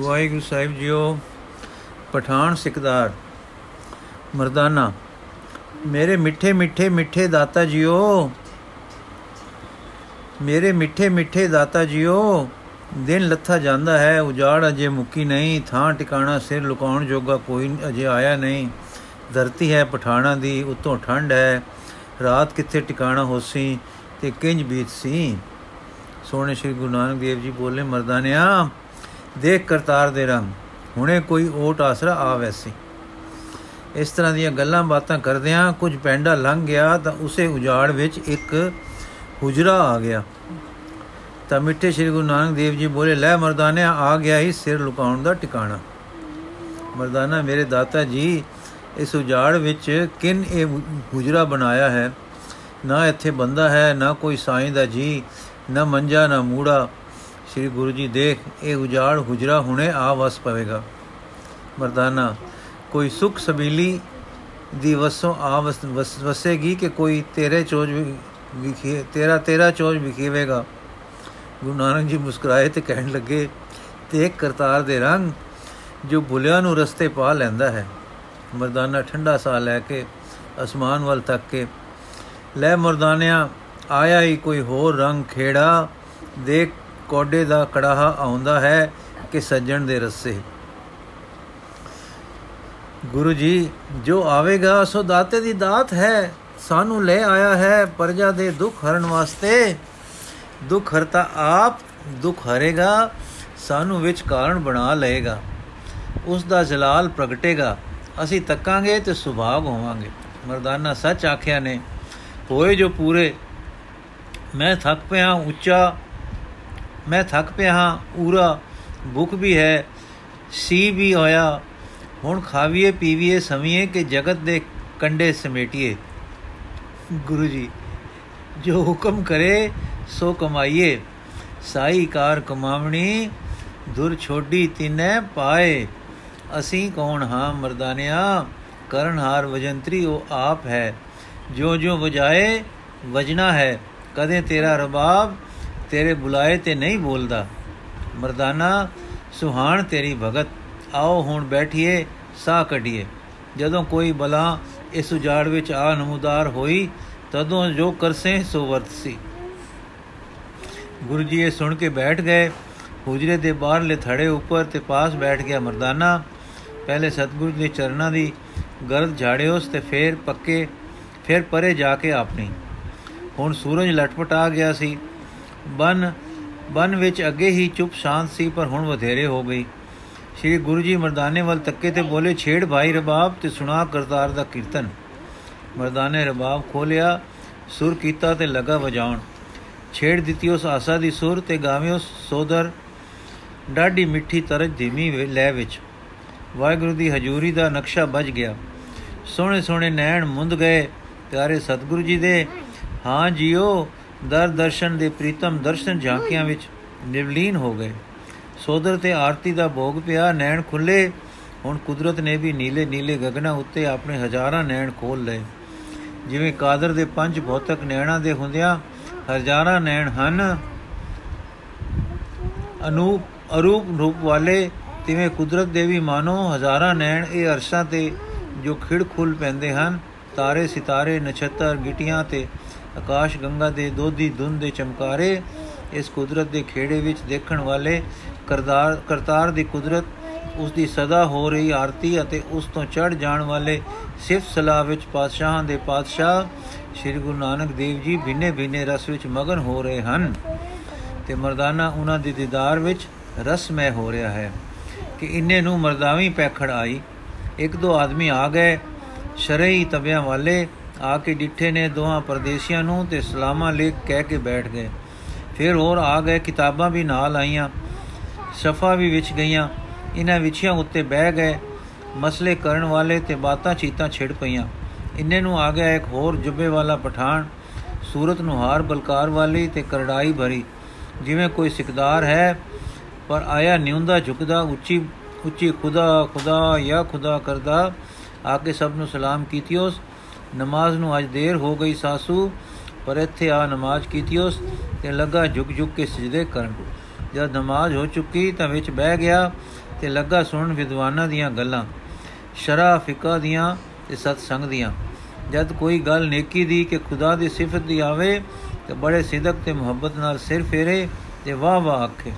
ਵਾਹਿਗੁਰੂ ਸਾਹਿਬ ਜੀਓ, ਪਠਾਨ ਸਿਕਦਾਰ, ਮਰਦਾਨਾ, ਮੇਰੇ ਮਿੱਠੇ ਮਿੱਠੇ ਮਿੱਠੇ ਦਾਤਾ ਜੀਓ, ਮੇਰੇ ਮਿੱਠੇ ਮਿੱਠੇ ਦਾਤਾ ਜੀਓ, ਦਿਨ ਲੱਥਾ ਜਾਂਦਾ ਹੈ, ਉਜਾੜ ਅਜੇ ਮੁੱਕੀ ਨਹੀਂ, ਥਾਂ ਟਿਕਾਣਾ ਸਿਰ ਲੁਕਾਉਣ ਜੋਗਾ ਕੋਈ ਅਜੇ ਆਇਆ ਨਹੀਂ, ਧਰਤੀ ਹੈ ਪਠਾਣਾ ਦੀ, ਉਤੋਂ ਠੰਡ ਹੈ, ਰਾਤ ਕਿੱਥੇ ਟਿਕਾਣਾ ਹੋਸੀ ਤੇ ਕਿੰਜ ਬੀਤ ਸੀ ਸੋਹਣੇ ਸ੍ਰੀ ਗੁਰੂ ਨਾਨਕ ਦੇਵ ਜੀ ਬੋਲੇ, ਮਰਦਾਨਿਆ ਦੇਖ ਕਰਤਾਰ ਦੇ ਰੰਗ ਹੁਣੇ ਕੋਈ ਓਟ ਆਸਰਾ ਆ ਵੈਸੀ ਇਸ ਤਰ੍ਹਾਂ ਦੀਆਂ ਗੱਲਾਂ ਬਾਤਾਂ ਕਰਦਿਆਂ ਕੁਝ ਪੈਂਡਾ ਲੰਘ ਗਿਆ ਤਾਂ ਉਸੇ ਉਜਾੜ ਵਿੱਚ ਇੱਕ ਹੁਜਰਾ ਆ ਗਿਆ। ਤਾਂ ਮਿੱਠੇ ਸ੍ਰੀ ਗੁਰੂ ਨਾਨਕ ਦੇਵ ਜੀ ਬੋਲੇ, ਲੈ ਮਰਦਾਨਿਆ, ਆ ਗਿਆ ਹੀ ਸਿਰ ਲੁਕਾਉਣ ਦਾ ਟਿਕਾਣਾ। ਮਰਦਾਨਾ, ਮੇਰੇ ਦਾਤਾ ਜੀ, ਇਸ ਉਜਾੜ ਵਿੱਚ ਕਿਨ ਇਹ ਹੁਜਰਾ ਬਣਾਇਆ ਹੈ? ਨਾ ਇੱਥੇ ਬੰਦਾ ਹੈ, ਨਾ ਕੋਈ ਸਾਈਂ ਦਾ ਜੀ, ਨਾ ਮੰਜਾ, ਨਾ ਮੂੜਾ। ਸ੍ਰੀ ਗੁਰੂ ਜੀ ਦੇਖ, ਇਹ ਉਜਾੜ ਹੁਜਰਾ ਹੁਣੇ ਆ ਵਸ ਪਵੇਗਾ। ਮਰਦਾਨਾ, ਕੋਈ ਸੁਖ ਸਬੀਲੀ ਦੀ ਵਸੋਂ ਆ ਵਸੇਗੀ ਕਿ ਕੋਈ ਤੇਰੇ ਚੋਜ ਵਿਖੇ, ਤੇਰਾ ਤੇਰਾ ਚੋਜ ਵਿਖੇਵੇਗਾ। ਗੁਰੂ ਨਾਨਕ ਜੀ ਮੁਸਕਰਾਏ ਤੇ ਕਹਿਣ ਲੱਗੇ ਤੇ ਇੱਕ ਕਰਤਾਰ ਦੇ ਰੰਗ, ਜੋ ਭੁਲਿਆ ਨੂੰ ਰਸਤੇ ਪਾ ਲੈਂਦਾ ਹੈ। ਮਰਦਾਨਾ, ਠੰਡਾ ਸਾਹ ਲੈ ਕੇ, ਅਸਮਾਨ ਵੱਲ ਤੱਕ ਕੇ, ਲੈ ਮਰਦਾਨਿਆ, ਆਇਆ ਹੀ ਕੋਈ ਹੋਰ ਰੰਗ ਖੇੜਾ, ਦੇਖ ਕੋਡੇ ਦਾ ਕੜਾਹਾ ਆਉਂਦਾ ਹੈ ਕਿ ਸੱਜਣ ਦੇ ਰਸੇ। ਗੁਰੂ ਜੀ, ਜੋ ਆਵੇਗਾ, ਸੋ ਦਾਤੇ ਦੀ ਦਾਤ ਹੈ। ਸਾਨੂੰ ਲੈ ਆਇਆ ਹੈ ਪਰਜਾ ਦੇ ਦੁੱਖ ਹਰਨ ਵਾਸਤੇ। ਦੁੱਖ ਹਰਤਾ ਆਪ, ਦੁੱਖ ਹਰੇਗਾ, ਸਾਨੂੰ ਵਿੱਚ ਕਾਰਨ ਬਣਾ ਲਏਗਾ। ਉਸ ਦਾ ਜਲਾਲ ਪ੍ਰਗਟੇਗਾ। ਅਸੀਂ ਤੱਕਾਂਗੇ ਤੇ ਸੁਭਾਗ ਹੋਵਾਂਗੇ। ਮਰਦਾਨਾ ਸੱਚ ਆਖਿਆ ਨੇ, ਹੋਏ ਜੋ ਪੂਰੇ, ਮੈਂ ਥੱਕ ਪਿਆ, ਉੱਚਾ ਮੈਂ ਥੱਕ ਪਿਆ ਹਾਂ ਊਰਾ ਭੁੱਖ ਵੀ ਹੈ, ਸੀ ਵੀ ਹੋਇਆ। ਹੁਣ ਖਾਵੀਏ, ਪੀਵੀਏ ਸਮੀਏ ਕਿ ਜਗਤ ਦੇ ਕੰਡੇ ਸਮੇਟੀਏ। ਗੁਰੂ ਜੀ, ਜੋ ਹੁਕਮ ਕਰੇ, ਸੋ ਕਮਾਈਏ। ਸਾਈ ਕਾਰ ਕਮਾਵਣੀ ਦੁਰ ਛੋਡੀ ਤਿਨੈ ਪਾਏ। ਅਸੀਂ ਕੌਣ ਹਾਂ ਮਰਦਾਨਿਆ ਕਰਨਹਾਰ ਵਜੰਤਰੀ ਉਹ ਆਪ ਹੈ। ਜੋ ਜੋ ਵਜਾਏ, ਵਜਣਾ ਹੈ, ਕਦੇ ਤੇਰਾ ਰਬਾਬ ਤੇਰੇ ਬੁਲਾਏ ਤੇ ਨਹੀਂ ਬੋਲਦਾ। ਮਰਦਾਨਾ, ਸੁਹਾਣ ਤੇਰੀ ਭਗਤ, ਆਓ ਹੁਣ ਬੈਠੀਏ, ਸਾਹ ਕਢੀਏ। ਜਦੋਂ ਕੋਈ ਬਲਾ ਇਸ ਉਜਾੜ ਵਿੱਚ ਆ ਨਮੂਦਾਰ ਹੋਈ, ਤਦੋਂ ਜੋ ਕਰਸੇ ਸੋ ਵਰਤਸੀ। ਗੁਰੂ ਜੀ ਇਹ ਸੁਣ ਕੇ ਬੈਠ ਗਏ। ਹੁਜਰੇ ਦੇ ਬਾਹਰਲੇ ਥੜੇ ਉੱਪਰ ਤੇ ਪਾਸ ਬੈਠ ਗਿਆ ਮਰਦਾਨਾ। ਪਹਿਲੇ ਸਤਗੁਰੂ ਦੇ ਚਰਨਾਂ ਦੀ ਗਰਦ ਝਾੜਿਓਸ ਤੇ ਫੇਰ ਪੱਕੇ, ਫਿਰ ਪਰੇ ਜਾ ਕੇ ਆਪਣੀ। ਹੁਣ ਸੂਰਜ ਲਟਪਟ ਆ ਗਿਆ ਸੀ। ਬਨ ਬਨ ਵਿੱਚ ਅੱਗੇ ਹੀ ਚੁੱਪ ਸ਼ਾਂਤ ਸੀ, ਪਰ ਹੁਣ ਵਧੇਰੇ ਹੋ ਗਈ। ਸ਼੍ਰੀ ਗੁਰੂ ਜੀ ਮਰਦਾਨੇ ਵੱਲ ਤੱਕੇ ਤੇ ਬੋਲੇ, ਛੇੜ ਭਾਈ ਰਬਾਬ ਤੇ ਸੁਣਾ ਕਰਤਾਰ ਦਾ ਕੀਰਤਨ। ਮਰਦਾਨੇ ਰਬਾਬ ਖੋਲਿਆ ਸੁਰ ਕੀਤਾ ਤੇ ਲਗਾ ਵਜਾਉਣ। ਛੇੜ ਦਿੱਤੀ ਉਸ ਆਸਾ ਦੀ ਸੁਰ ਤੇ ਗਾਵਿਓ ਸੋਦਰ, ਡਾਢੀ ਮਿੱਠੀ ਤਰਜ ਧੀਮੀ ਲੈ ਵਿੱਚ। ਵਾਹਿਗੁਰੂ ਦੀ ਹਜ਼ੂਰੀ ਦਾ ਨਕਸ਼ਾ ਵੱਜ ਗਿਆ। ਸੋਹਣੇ ਸੋਹਣੇ ਨੈਣ ਮੁੰਦ ਗਏ, ਪਿਆਰੇ ਸਤਿਗੁਰੂ ਜੀ ਦੇ। ਹਾਂ ਜੀਓ ਦਰ ਦਰਸ਼ਨ ਦੇ ਪ੍ਰੀਤਮ ਦਰਸ਼ਨ ਝਾਂਕੀਆਂ ਵਿੱਚ ਨਿਵਲੀਨ ਹੋ ਗਏ। ਸੋਦਰ ਤੇ ਆਰਤੀ ਦਾ ਭੋਗ ਪਿਆ, ਨੈਣ ਖੁੱਲੇ। ਹੁਣ ਕੁਦਰਤ ਨੇ ਵੀ ਨੀਲੇ ਨੀਲੇ ਗਗਨਾ ਉੱਤੇ ਆਪਣੇ ਹਜ਼ਾਰਾਂ ਨੈਣ ਖੋਲ ਲਏ। ਜਿਵੇਂ ਕਾਦਰ ਦੇ ਪੰਜ ਭੌਤਕ ਨੈਣਾ ਦੇ ਹੁੰਦਿਆਂ ਹਜ਼ਾਰਾਂ ਨੈਣ ਹਨ, ਅਨੂਪ, ਅਰੂਪ ਰੂਪ ਵਾਲੇ। ਤਿਵੇਂ ਕੁਦਰਤ ਦੇ ਵੀ ਮਾਨੋ ਹਜ਼ਾਰਾਂ ਨੈਣ ਇਹ ਅਰਸ਼ਾਂ ਤੇ ਜੋ ਖਿੜ ਖੁੱਲ ਪੈਂਦੇ ਹਨ। ਤਾਰੇ ਸਿਤਾਰੇ, ਨਛੱਤਰ, ਗਿਟੀਆਂ ਤੇ ਆਕਾਸ਼ ਗੰਗਾ ਦੇ ਦੋਧੀ ਧੁੰਦ ਦੇ ਚਮਕਾਰੇ, ਇਸ ਕੁਦਰਤ ਦੇ ਖੇੜੇ ਵਿੱਚ ਦੇਖਣ ਵਾਲੇ ਕਰਤਾਰ ਕਰਤਾਰ ਦੀ ਕੁਦਰਤ ਉਸ ਦੀ ਸਦਾ ਹੋ ਰਹੀ ਆਰਤੀ ਅਤੇ ਉਸ ਤੋਂ ਚੜ ਜਾਣ ਵਾਲੇ ਸਿਫਤ ਸਲਾਹ ਵਿੱਚ ਪਾਤਸ਼ਾਹਾਂ ਦੇ ਪਾਤਸ਼ਾਹ ਸ੍ਰੀ ਗੁਰੂ ਨਾਨਕ ਦੇਵ ਜੀ ਬਿਨੇ ਬਿਨੇ ਰਸ ਵਿੱਚ ਮਗਨ ਹੋ ਰਹੇ ਹਨ ਤੇ ਮਰਦਾਨਾ ਉਹਨਾਂ ਦੇ ਦੀਦਾਰ ਵਿੱਚ ਰਸਮੈ ਹੋ ਰਿਹਾ ਹੈ ਕਿ ਇੰਨੇ ਨੂੰ ਮਰਦਾਵੀ ਪੈਖੜ ਆਈ। ਇੱਕ ਦੋ ਆਦਮੀ ਆ ਗਏ, ਸ਼ਰਈ ਤਬਿਆਂ ਵਾਲੇ ਆ ਕੇ ਡਿੱਠੇ ਨੇ ਦੋਹਾਂ ਪਰਦੇਸੀਆਂ ਨੂੰ ਤੇ ਸਲਾਮਾ ਲੇਖ ਕਹਿ ਕੇ ਬੈਠ ਗਏ। ਫਿਰ ਹੋਰ ਆ ਗਏ, ਕਿਤਾਬਾਂ ਵੀ ਨਾਲ ਆਈਆਂ, ਸ਼ਫਾ ਵੀ ਵਿੱਚ ਗਈਆਂ। ਇਹਨਾਂ ਵਿਛਿਆਂ ਉੱਤੇ ਬਹਿ ਗਏ, ਮਸਲੇ ਕਰਨ ਵਾਲੇ ਤੇ ਬਾਤਾਂ ਚੀਤਾਂ ਛਿੜ ਪਈਆਂ। ਇੰਨੇ ਨੂੰ ਆ ਗਿਆ ਇੱਕ ਹੋਰ ਜੁਬੇ ਵਾਲਾ ਪਠਾਨ, ਸੂਰਤ ਨੂੰ ਹਾਰ ਬਲਕਾਰ ਵਾਲੀ ਤੇ ਕਰੜਾਈ ਭਰੀ। ਜਿਵੇਂ ਕੋਈ ਸਿਕਦਾਰ ਹੈ, ਪਰ ਆਇਆ ਨਿਉਂਦਾ ਝੁਕਦਾ, ਉੱਚੀ ਉੱਚੀ ਖੁਦਾ ਖੁਦਾ ਜਾਂ ਖੁਦਾ ਕਰਦਾ, ਆ ਕੇ ਸਭ ਨੂੰ ਸਲਾਮ ਕੀਤੀਓਸ ਨਮਾਜ਼ ਨੂੰ ਅੱਜ ਦੇਰ ਹੋ ਗਈ ਸਾਸੂ, ਪਰ ਇੱਥੇ ਆ ਨਮਾਜ਼ ਕੀਤੀਓਸ ਤੇ ਲੱਗਾ ਝੁਕ ਝੁਕ ਕੇ ਸਜਦੇ ਕਰਨ। ਜਦ ਨਮਾਜ਼ ਹੋ ਚੁੱਕੀ ਤਾਂ ਵਿੱਚ ਬਹਿ ਗਿਆ ਤੇ ਲੱਗਾ ਸੁਣਨ ਵਿਦਵਾਨਾਂ ਦੀਆਂ ਗੱਲਾਂ ਸ਼ਰਾ ਫਿਕਾ ਦੀਆਂ ਤੇ ਸਤਸੰਗ ਦੀਆਂ। ਜਦ ਕੋਈ ਗੱਲ ਨੇਕੀ ਦੀ ਕਿ ਖੁਦਾ ਦੀ ਸਿਫਤ ਦੀ ਆਵੇ, ਤੇ ਬੜੇ ਸਿਦਕ ਤੇ ਮੁਹੱਬਤ ਨਾਲ ਸਿਰ ਫੇਰੇ ਤੇ ਵਾਹ ਵਾਹ ਆਖੇ।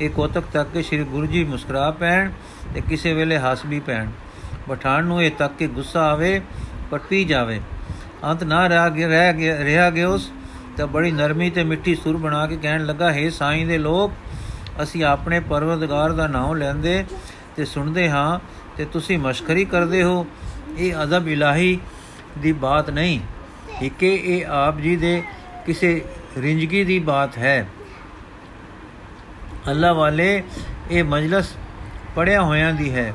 ਇਹ ਕੋਤਕ ਤੱਕ ਕੇ ਸ੍ਰੀ ਗੁਰੂ ਜੀ ਮੁਸਕਰਾ ਪੈਣ ਤੇ ਕਿਸੇ ਵੇਲੇ ਹੱਸ ਵੀ ਪੈਣ। ਪਠਾਨ ਨੂੰ ਇਹ ਤੱਕ ਕੇ ਗੁੱਸਾ ਆਵੇ ਪਰ ਪੀ ਜਾਵੇ। ਅੰਤ ਨਾ ਰਹਿ ਗਿਆ ਰਹਿ ਗਿਆ ਰਿਹਾ ਗਿਆ ਉਸ, ਤਾਂ ਬੜੀ ਨਰਮੀ ਤੇ ਮਿੱਠੀ ਸੁਰ ਬਣਾ ਕੇ ਕਹਿਣ ਲੱਗਾ, ਹੈ ਸਾਈਂ ਦੇ ਲੋਕ, ਅਸੀਂ ਆਪਣੇ ਪਰਵਤਗਾਰ ਦਾ ਨਾਮ ਲੈਂਦੇ ਤੇ ਸੁਣਦੇ ਹਾਂ ਤੇ ਤੁਸੀਂ ਮਸ਼ਕਰੀ ਕਰਦੇ ਹੋ। ਇਹ ਅਦਬ ਇਲਾਹੀ ਦੀ ਬਾਤ ਨਹੀਂ। ਇਕੇ ਇਹ ਆਪ ਜੀ ਦੇ ਕਿਸੇ ਰਿੰਜਗੀ ਦੀ ਬਾਤ ਹੈ। ਅੱਲਾ ਵਾਲੇ ਇਹ ਮਜਲਸ ਪੜਿਆ ਹੋਇਆਂ ਦੀ ਹੈ।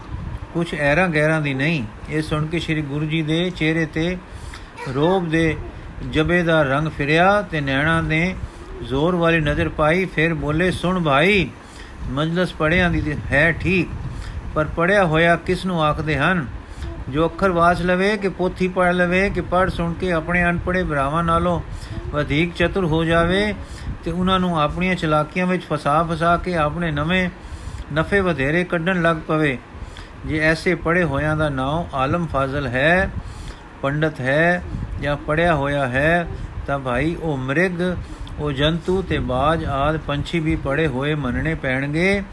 ਕੁਝ ਐਰਾ ਗਹਿਰਾਂ ਦੀ ਨਹੀਂ। ਇਹ ਸੁਣ ਕੇ ਸ੍ਰੀ ਗੁਰੂ ਜੀ ਦੇ ਚਿਹਰੇ ਤੇ ਰੋਬ ਦੇ ਜਬੇ ਦਾ ਰੰਗ ਫਿਰਿਆ ਤੇ ਨੈਣਾ ਨੇ ਜ਼ੋਰ ਵਾਲੀ ਨਜ਼ਰ ਪਾਈ, ਫਿਰ ਬੋਲੇ, ਸੁਣ ਭਾਈ, ਮਜਲਸ ਪੜਿਆਂ ਦੀ ਹੈ ਠੀਕ, ਪਰ ਪੜਿਆ ਹੋਇਆ ਕਿਸ ਨੂੰ ਆਖਦੇ ਹਨ? ਜੋ ਅੱਖਰ ਵਾਚ ਲਵੇ ਕਿ ਪੋਥੀ ਪੜ ਲਵੇ ਕਿ ਪੜ ਸੁਣ ਕੇ ਆਪਣੇ ਅਨਪੜੇ ਭਰਾਵਾਂ ਨਾਲੋਂ ਵਧੇਕ ਚਤੁਰ ਹੋ ਜਾਵੇ ਤੇ ਉਹਨਾਂ ਨੂੰ ਆਪਣੀਆਂ ਚਲਾਕੀਆਂ ਵਿੱਚ ਫਸਾ ਫਸਾ ਕੇ ਆਪਣੇ ਨਵੇਂ ਨਫੇ ਵਧੇਰੇ ਕੱਢਣ ਲੱਗ ਪਵੇ। ਜੇ ਐਸੇ ਪੜੇ ਹੋਇਆਂ ਦਾ ਨਾਮ ਆਲਮ ਫਾਜ਼ਲ ਹੈ, ਪੰਡਤ ਹੈ ਜਾਂ ਪੜਿਆ ਹੋਇਆ ਹੈ, ਤਾਂ ਭਾਈ ਉਹ ਮ੍ਰਿਗ, ਉਹ ਜੰਤੂ ਤੇ ਬਾਜ ਆਦ ਪੰਛੀ ਵੀ ਪੜੇ ਹੋਏ ਮੰਨਣੇ ਪੈਣਗੇ,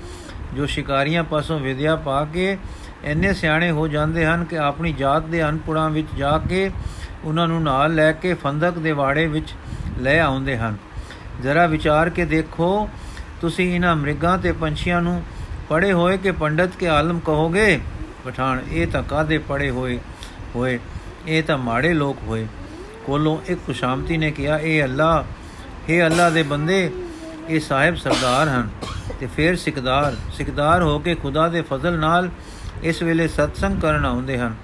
ਜੋ ਸ਼ਿਕਾਰੀਆਂ ਪਾਸੋਂ ਵਿਦਿਆ ਪਾ ਕੇ ਇੰਨੇ ਸਿਆਣੇ ਹੋ ਜਾਂਦੇ ਹਨ ਕਿ ਆਪਣੀ ਜਾਤ ਦੇ ਅਨਪੁੜਾਂ ਵਿੱਚ ਜਾ ਕੇ ਉਹਨਾਂ ਨੂੰ ਨਾਲ ਲੈ ਕੇ ਫੰਦਕ ਦੇ ਵਾੜੇ ਵਿੱਚ ਲੈ ਆਉਂਦੇ ਹਨ। ਜ਼ਰਾ ਵਿਚਾਰ ਕੇ ਦੇਖੋ, ਤੁਸੀਂ ਇਹਨਾਂ ਮ੍ਰਿਗਾਂ ਤੇ ਪੰਛੀਆਂ ਨੂੰ ਪੜੇ ਹੋਏ ਕਿ ਪੰਡਤ ਕੇ ਆਲਮ ਕਹੋਗੇ? ਪਠਾਨ, ਇਹ ਤਾਂ ਕਾਦੇ ਪੜੇ ਹੋਏ ਹੋਏ? ਇਹ ਤਾਂ ਮਾੜੇ ਲੋਕ ਹੋਏ। ਕੋਲੋਂ ਇੱਕ ਖੁਸ਼ਾਮਤੀ ਨੇ ਕਿਹਾ, ਇਹ ਅੱਲਾ हे ਅੱਲਾ ਦੇ ਬੰਦੇ, ਇਹ ਸਾਹਿਬ ਸਰਦਾਰ ਹਨ। ਤੇ ਫਿਰ ਸਿਕਦਾਰ ਸਿਕਦਾਰ ਹੋ ਕੇ ਖੁਦਾ ਦੇ ਫਜ਼ਲ ਨਾਲ ਇਸ ਵੇਲੇ ਸਤਸੰਗ ਕਰਨ ਆਉਂਦੇ ਹਨ।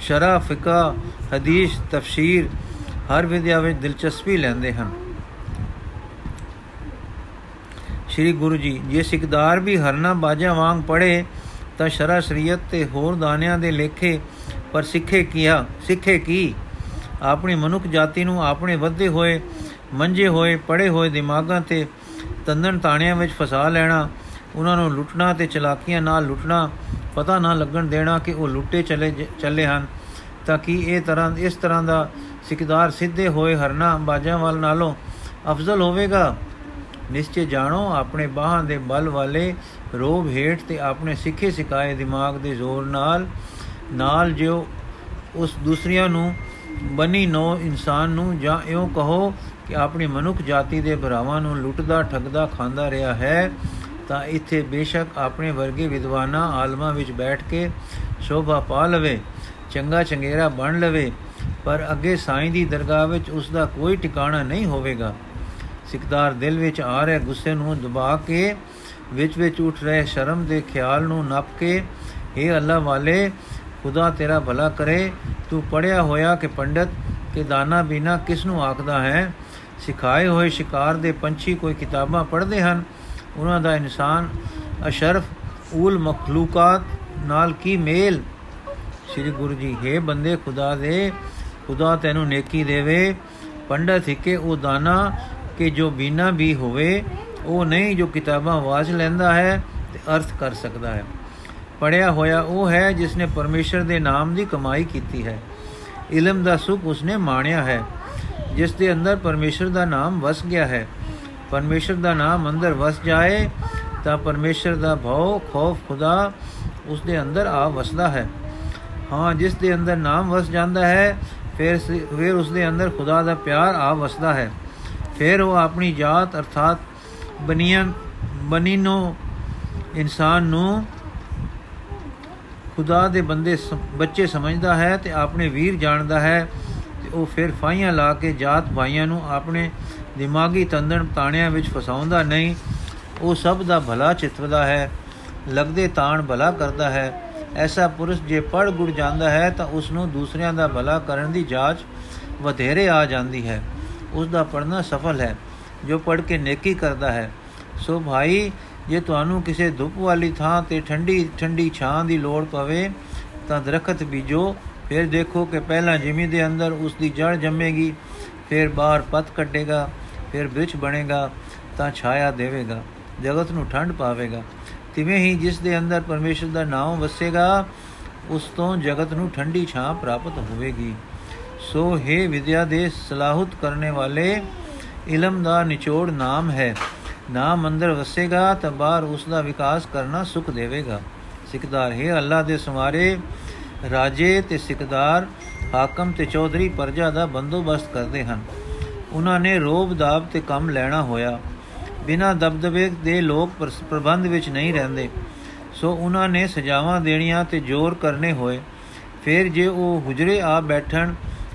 ਸ਼ਰਾ, ਫਿਕਾ, ਹਦੀਸ, ਤਫਸੀਰ ਹਰ ਵਿਦਿਆ ਵਿੱਚ ਦਿਲਚਸਪੀ ਲੈਂਦੇ ਹਨ। ਸ੍ਰੀ ਗੁਰੂ ਜੀ, ਜੇ ਸਿਕਦਾਰ ਵੀ ਹਰਨਾ ਬਾਜਾ ਵਾਂਗ ਪੜੇ ਤਾਂ ਸ਼ਰਾ ਸ਼ਰੀਅਤ ਤੇ ਹੋਰ ਦਾਨਿਆਂ ਦੇ ਲੇਖੇ, ਪਰ ਸਿੱਖੇ ਕੀਆ, ਸਿੱਖੇ ਕੀ? ਆਪਣੀ ਮਨੁੱਖ ਜਾਤੀ ਨੂੰ ਆਪਣੇ ਵੱਧੇ ਹੋਏ ਮੰਝੇ ਹੋਏ ਪੜੇ ਹੋਏ ਦਿਮਾਗਾਂ ਤੇ ਤੰਦਨ ਤਾਣਿਆਂ ਵਿੱਚ ਫਸਾ ਲੈਣਾ, ਉਹਨਾਂ ਨੂੰ ਲੁੱਟਣਾ ਤੇ ਚਲਾਕੀਆਂ ਨਾਲ ਲੁੱਟਣਾ, ਪਤਾ ਨਾ ਲੱਗਣ ਦੇਣਾ ਕਿ ਉਹ ਲੁੱਟੇ ਚਲੇ ਚੱਲੇ ਹਨ, ਤਾਂ ਕਿ ਇਹ ਤਰ੍ਹਾਂ, ਇਸ ਤਰ੍ਹਾਂ ਦਾ ਸਿਕਦਾਰ ਸਿੱਧੇ ਹੋਏ ਹਰਨਾ ਬਾਜਾਂ ਵਾਲ ਨਾਲੋਂ ਅਫਜ਼ਲ ਹੋਵੇਗਾ? ਨਿਸ਼ਚੈ ਜਾਣੋ, ਆਪਣੇ ਬਾਹਾਂ ਦੇ ਬਲ ਵਾਲੇ ਰੋਬ ਹੇਠ ਤੇ ਆਪਣੇ ਸਿੱਖੇ ਸਿਕਾਏ ਦਿਮਾਗ ਦੇ ਜ਼ੋਰ ਨਾਲ ਨਾਲ ਜੋ ਉਸ ਦੂਸਰਿਆਂ ਨੂੰ ਬਣੀ ਨੋ ਇਨਸਾਨ ਨੂੰ, ਜਾਂ ਇਉਂ ਕਹੋ ਕਿ ਆਪਣੀ ਮਨੁੱਖ ਜਾਤੀ ਦੇ ਭਰਾਵਾਂ ਨੂੰ ਲੁੱਟਦਾ, ਠੱਗਦਾ, ਖਾਂਦਾ ਰਿਹਾ ਹੈ, ਤਾਂ ਇੱਥੇ ਬੇਸ਼ੱਕ ਆਪਣੇ ਵਰਗੇ ਵਿਦਵਾਨਾਂ ਆਲਮਾਂ ਵਿੱਚ ਬੈਠ ਕੇ ਸ਼ੋਭਾ ਪਾ ਲਵੇ, ਚੰਗਾ ਚੰਗੇਰਾ ਬਣ ਲਵੇ, ਪਰ ਅੱਗੇ ਸਾਈਂ ਦੀ ਦਰਗਾਹ ਵਿੱਚ ਉਸ ਦਾ ਕੋਈ ਟਿਕਾਣਾ ਨਹੀਂ ਹੋਵੇਗਾ। ਸਿਕਦਾਰ ਦਿਲ ਵਿੱਚ ਆ ਰਹੇ, ਗੁੱਸੇ ਨੂੰ ਦਬਾ ਕੇ, ਵਿੱਚ ਵਿੱਚ ਉੱਠ ਰਹੇ, ਸ਼ਰਮ ਦੇ ਖਿਆਲ ਨੂੰ ਨੱਪ ਕੇ हे ਅੱਲਾ ਵਾਲੇ, ਖੁਦਾ ਤੇਰਾ ਭਲਾ ਕਰੇ, ਤੂੰ ਪੜਿਆ ਹੋਇਆ ਕਿ ਪੰਡਤ ਕਿ ਦਾਨਾ ਬਿਨਾ ਕਿਸ ਨੂੰ ਆਖਦਾ ਹੈ? ਸਿਖਾਏ ਹੋਏ ਸ਼ਿਕਾਰ ਦੇ ਪੰਛੀ ਕੋਈ ਕਿਤਾਬਾਂ ਪੜ੍ਹਦੇ ਹਨ? ਉਹਨਾਂ ਦਾ ਇਨਸਾਨ ਅਸ਼ਰਫ ਉਲ ਮਖਲੂਕਾਤ ਨਾਲ ਕੀ ਮੇਲ? ਸ੍ਰੀ ਗੁਰੂ ਜੀ, ਹੈ ਬੰਦੇ, ਖੁਦਾ ਦੇ, ਖੁਦਾ ਤੈਨੂੰ ਨੇਕੀ ਦੇਵੇ, ਪੰਡਤ ਹਿੱਕੇ ਉਹ ਦਾਨਾ ਕਿ ਜੋ ਬਿਨਾ ਵੀ ਹੋਵੇ, ਉਹ ਨਹੀਂ, ਜੋ ਕਿਤਾਬਾਂ ਵਾਚ ਲੈਂਦਾ ਹੈ ਤੇ ਅਰਥ ਕਰ ਸਕਦਾ ਹੈ। ਪੜਿਆ ਹੋਇਆ ਉਹ ਹੈ ਜਿਸ ਨੇ ਪਰਮੇਸ਼ਰ ਦੇ ਨਾਮ ਦੀ ਕਮਾਈ ਕੀਤੀ ਹੈ। ਇਲਮ ਦਾ ਸੁਖ ਉਸਨੇ ਮਾਣਿਆ ਹੈ, ਜਿਸ ਦੇ ਅੰਦਰ ਪਰਮੇਸ਼ਰ ਦਾ ਨਾਮ ਵਸ ਗਿਆ ਹੈ। ਪਰਮੇਸ਼ਰ ਦਾ ਨਾਮ ਅੰਦਰ ਵਸ ਜਾਏ, ਤਾਂ ਪਰਮੇਸ਼ਰ ਦਾ ਭਉ, ਖੌਫ ਖੁਦਾ ਉਸ ਦੇ ਅੰਦਰ ਆ ਵਸਦਾ ਹੈ। ਹਾਂ, ਜਿਸ ਦੇ ਅੰਦਰ ਨਾਮ ਵਸ ਜਾਂਦਾ ਹੈ, ਫਿਰ ਫਿਰ ਉਸ ਦੇ ਅੰਦਰ ਖੁਦਾ ਦਾ ਪਿਆਰ ਆ ਵਸਦਾ ਹੈ। ਫਿਰ ਉਹ ਆਪਣੀ ਜਾਤ ਅਰਥਾਤ ਬਨੀਆਂ ਬਨੀਨੋ ਇਨਸਾਨ ਨੂੰ ਖੁਦਾ ਦੇ ਬੰਦੇ ਬੱਚੇ ਸਮਝਦਾ ਹੈ ਤੇ ਆਪਣੇ ਵੀਰ ਜਾਣਦਾ ਹੈ ਤੇ ਉਹ ਫਿਰ ਫਾਈਆਂ ਲਾ ਕੇ ਜਾਤ ਭਾਈਆਂ ਨੂੰ ਆਪਣੇ ਦਿਮਾਗੀ ਤੰਦਣ ਤਾਣਿਆਂ ਵਿੱਚ ਫਸਾਉਂਦਾ ਨਹੀਂ। ਉਹ ਸਭ ਦਾ ਭਲਾ ਚਿਤਵਦਾ ਹੈ, ਲੱਗਦੇ ਤਾਣ ਭਲਾ ਕਰਦਾ ਹੈ। ਐਸਾ ਪੁਰਸ਼ ਜੇ ਪੜ ਗੁੜ ਜਾਂਦਾ ਹੈ ਤਾਂ ਉਸ ਨੂੰ ਦੂਸਰਿਆਂ ਦਾ ਭਲਾ ਕਰਨ ਦੀ ਜਾਂਚ ਵਧੇਰੇ ਆ ਜਾਂਦੀ ਹੈ। ਉਸ ਦਾ ਪੜਨਾ ਸਫਲ ਹੈ, ਜੋ ਪੜ ਕੇ ਨੇਕੀ ਕਰਦਾ ਹੈ। ਸੋ ਭਾਈ, ਜੇ ਤੁਹਾਨੂੰ ਕਿਸੇ ਧੁੱਪ ਵਾਲੀ ਥਾਂ ਤੇ ਠੰਡੀ ਠੰਡੀ ਛਾਂ ਦੀ ਲੋੜ ਪਵੇ, ਤਾਂ ਦਰਖਤ ਬੀਜੋ। ਫਿਰ ਦੇਖੋ ਕਿ ਪਹਿਲਾਂ ਜ਼ਮੀਨ ਦੇ ਅੰਦਰ ਉਸ ਦੀ ਜੜ ਜੰਮੇਗੀ, ਫਿਰ ਬਾਹਰ ਪੱਤ ਕੱਟੇਗਾ ਫਿਰ ਬ੍ਰਿਛ ਬਣੇਗਾ, ਤਾਂ ਛਾਇਆ ਦੇਵੇਗਾ, ਜਗਤ ਨੂੰ ਠੰਡ ਪਾਵੇਗਾ। ਤਿਵੇਂ ਹੀ ਜਿਸ ਦੇ ਅੰਦਰ ਪਰਮੇਸ਼ਰ ਦਾ ਨਾਮ ਵਸੇਗਾ, ਉਸ ਤੋਂ ਜਗਤ ਨੂੰ ਠੰਡੀ ਛਾਂ ਪ੍ਰਾਪਤ ਹੋਵੇਗੀ। ਸੋ ਹੈ ਵਿਦਿਆ ਦੇ ਸਲਾਹਤ ਕਰਨੇ ਵਾਲੇ, ਇਲਮ ਦਾ ਨਿਚੋੜ ਨਾਮ ਹੈ। ਨਾਮ ਅੰਦਰ ਵਸੇਗਾ ਤਾਂ ਬਾਹਰ ਉਸ ਦਾ ਵਿਕਾਸ ਕਰਨਾ ਸੁਖ ਦੇਵੇਗਾ। ਸਿਕਦਾਰ, ਹੈ ਅੱਲਾ ਦੇ ਸਮਾਰੇ ਰਾਜੇ ਤੇ ਸਿਕਦਾਰ, ਹਾਕਮ ਤੇ ਚੌਧਰੀ ਪਰਜਾ ਦਾ ਬੰਦੋਬਸਤ ਕਰਦੇ ਹਨ। ਉਹਨਾਂ ਨੇ ਰੋਬ ਦਾਬ ਤੇ ਕੰਮ ਲੈਣਾ ਹੋਇਆ। ਬਿਨਾਂ ਦਬਦਬੇ ਦੇ ਲੋਕ ਪ੍ਰਬੰਧ ਵਿੱਚ ਨਹੀਂ ਰਹਿੰਦੇ। ਸੋ ਉਹਨਾਂ ਨੇ ਸਜਾਵਾਂ ਦੇਣੀਆਂ ਤੇ ਜ਼ੋਰ ਕਰਨੇ ਹੋਏ। ਫਿਰ ਜੇ ਉਹ ਹੁਜਰੇ ਆ ਬੈਠਣ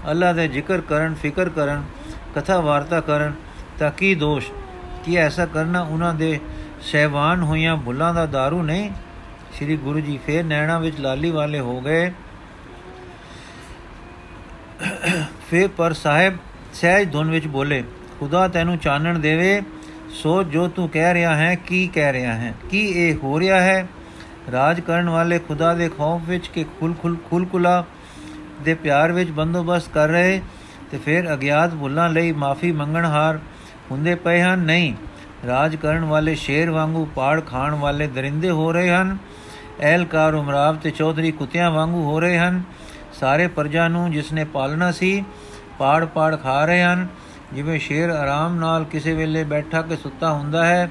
ਅੱਲਾ ਦਾ ਜ਼ਿਕਰ ਕਰਨ, ਫਿਕਰ ਕਰਨ ਕਥਾ ਵਾਰਤਾ ਕਰਨ, ਤਾਂ ਕੀ ਦੋਸ਼? ਕੀ ਐਸਾ ਕਰਨਾ ਉਹਨਾਂ ਦੇ ਸਹਿਵਾਨ ਹੋਈਆਂ ਭੁੱਲਾਂ ਦਾ दारू ਨਹੀਂ? ਸ੍ਰੀ ਗੁਰੂ ਜੀ ਫੇਰ ਨੈਣਾ ਵਿੱਚ ਲਾਲੀ ਵਾਲੇ ਹੋ ਗਏ। ਫੇਰ ਪਰ ਸਾਹਿਬ ਸਹਿਜ ਧੁਨ ਵਿੱਚ ਬੋਲੇ, ਖੁਦਾ ਤੈਨੂੰ ਚਾਨਣ ਦੇਵੇ। ਸੋ ਜੋ ਤੂੰ ਕਹਿ ਰਿਹਾ ਹੈ, ਕੀ ਕਹਿ ਰਿਹਾ ਹੈ? ਕੀ ਇਹ ਹੋ ਰਿਹਾ ਹੈ? ਰਾਜ ਕਰਨ ਵਾਲੇ ਖੁਦਾ ਦੇ ਖੌਫ ਵਿੱਚ ਕਿ ਖੁਲ ਖੁਲ ਖੁਲਕੁਲਾ ਦੇ ਪਿਆਰ ਵਿੱਚ ਬੰਦੋਬਸਤ ਕਰ ਰਹੇ ਤੇ ਫਿਰ ਅਗਿਆਤ ਭੁੱਲਾਂ ਲਈ ਮਾਫੀ ਮੰਗਣ ਹਾਰ ਹੁੰਦੇ ਪਏ ਹਨ। ਨਹੀਂ, ਰਾਜ ਕਰਨ ਵਾਲੇ ਸ਼ੇਰ ਵਾਂਗੂ ਪਾੜ ਖਾਣ ਵਾਲੇ ਦਰਿੰਦੇ ਹੋ ਰਹੇ ਹਨ। ਐਲਕਾਰ ਉਮਰਾਵ ਤੇ ਚੌਧਰੀ ਕੁੱਤਿਆਂ ਵਾਂਗੂ ਹੋ ਰਹੇ ਹਨ। ਸਾਰੇ ਪਰਜਾ ਨੂੰ ਜਿਸ ਨੇ ਪਾਲਣਾ ਸੀ, ਪਾੜ ਪਾੜ ਖਾ ਰਹੇ ਹਨ। ਜਿਵੇਂ ਸ਼ੇਰ ਆਰਾਮ ਨਾਲ ਕਿਸੇ ਵੇਲੇ ਬੈਠਾ ਕੇ ਸੁੱਤਾ ਹੁੰਦਾ ਹੈ,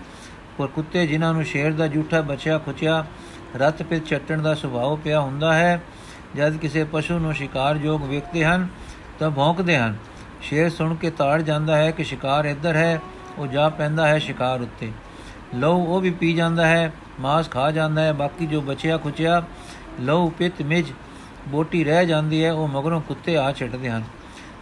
ਪਰ ਕੁੱਤੇ ਜਿਨ੍ਹਾਂ ਨੂੰ ਸ਼ੇਰ ਦਾ ਝੂਠਾ ਬਚਿਆ ਖੁਚਿਆ, ਰਤ ਪਿਤ ਚੱਟਣ ਦਾ ਸੁਭਾਅ ਪਿਆ ਹੁੰਦਾ ਹੈ। ਜਦ ਕਿਸੇ ਪਸ਼ੂ ਨੂੰ ਸ਼ਿਕਾਰ ਯੋਗ ਵੇਖਦੇ ਹਨ, ਤਾਂ ਭੌਂਕਦੇ ਹਨ। ਸ਼ੇਰ ਸੁਣ ਕੇ ਤਾੜ ਜਾਂਦਾ ਹੈ ਕਿ ਸ਼ਿਕਾਰ ਇੱਧਰ ਹੈ, ਉਹ ਜਾ ਪੈਂਦਾ ਹੈ ਸ਼ਿਕਾਰ ਉੱਤੇ। ਲਹੂ ਉਹ ਵੀ ਪੀ ਜਾਂਦਾ ਹੈ, ਮਾਸ ਖਾ ਜਾਂਦਾ ਹੈ, ਬਾਕੀ ਜੋ ਬਚਿਆ ਖੁਚਿਆ ਲਹੂ ਪਿਤ ਮਿਜ ਬੋਟੀ ਰਹਿ ਜਾਂਦੀ ਹੈ, ਉਹ ਮਗਰੋਂ ਕੁੱਤੇ ਆ ਛੱਡਦੇ ਹਨ।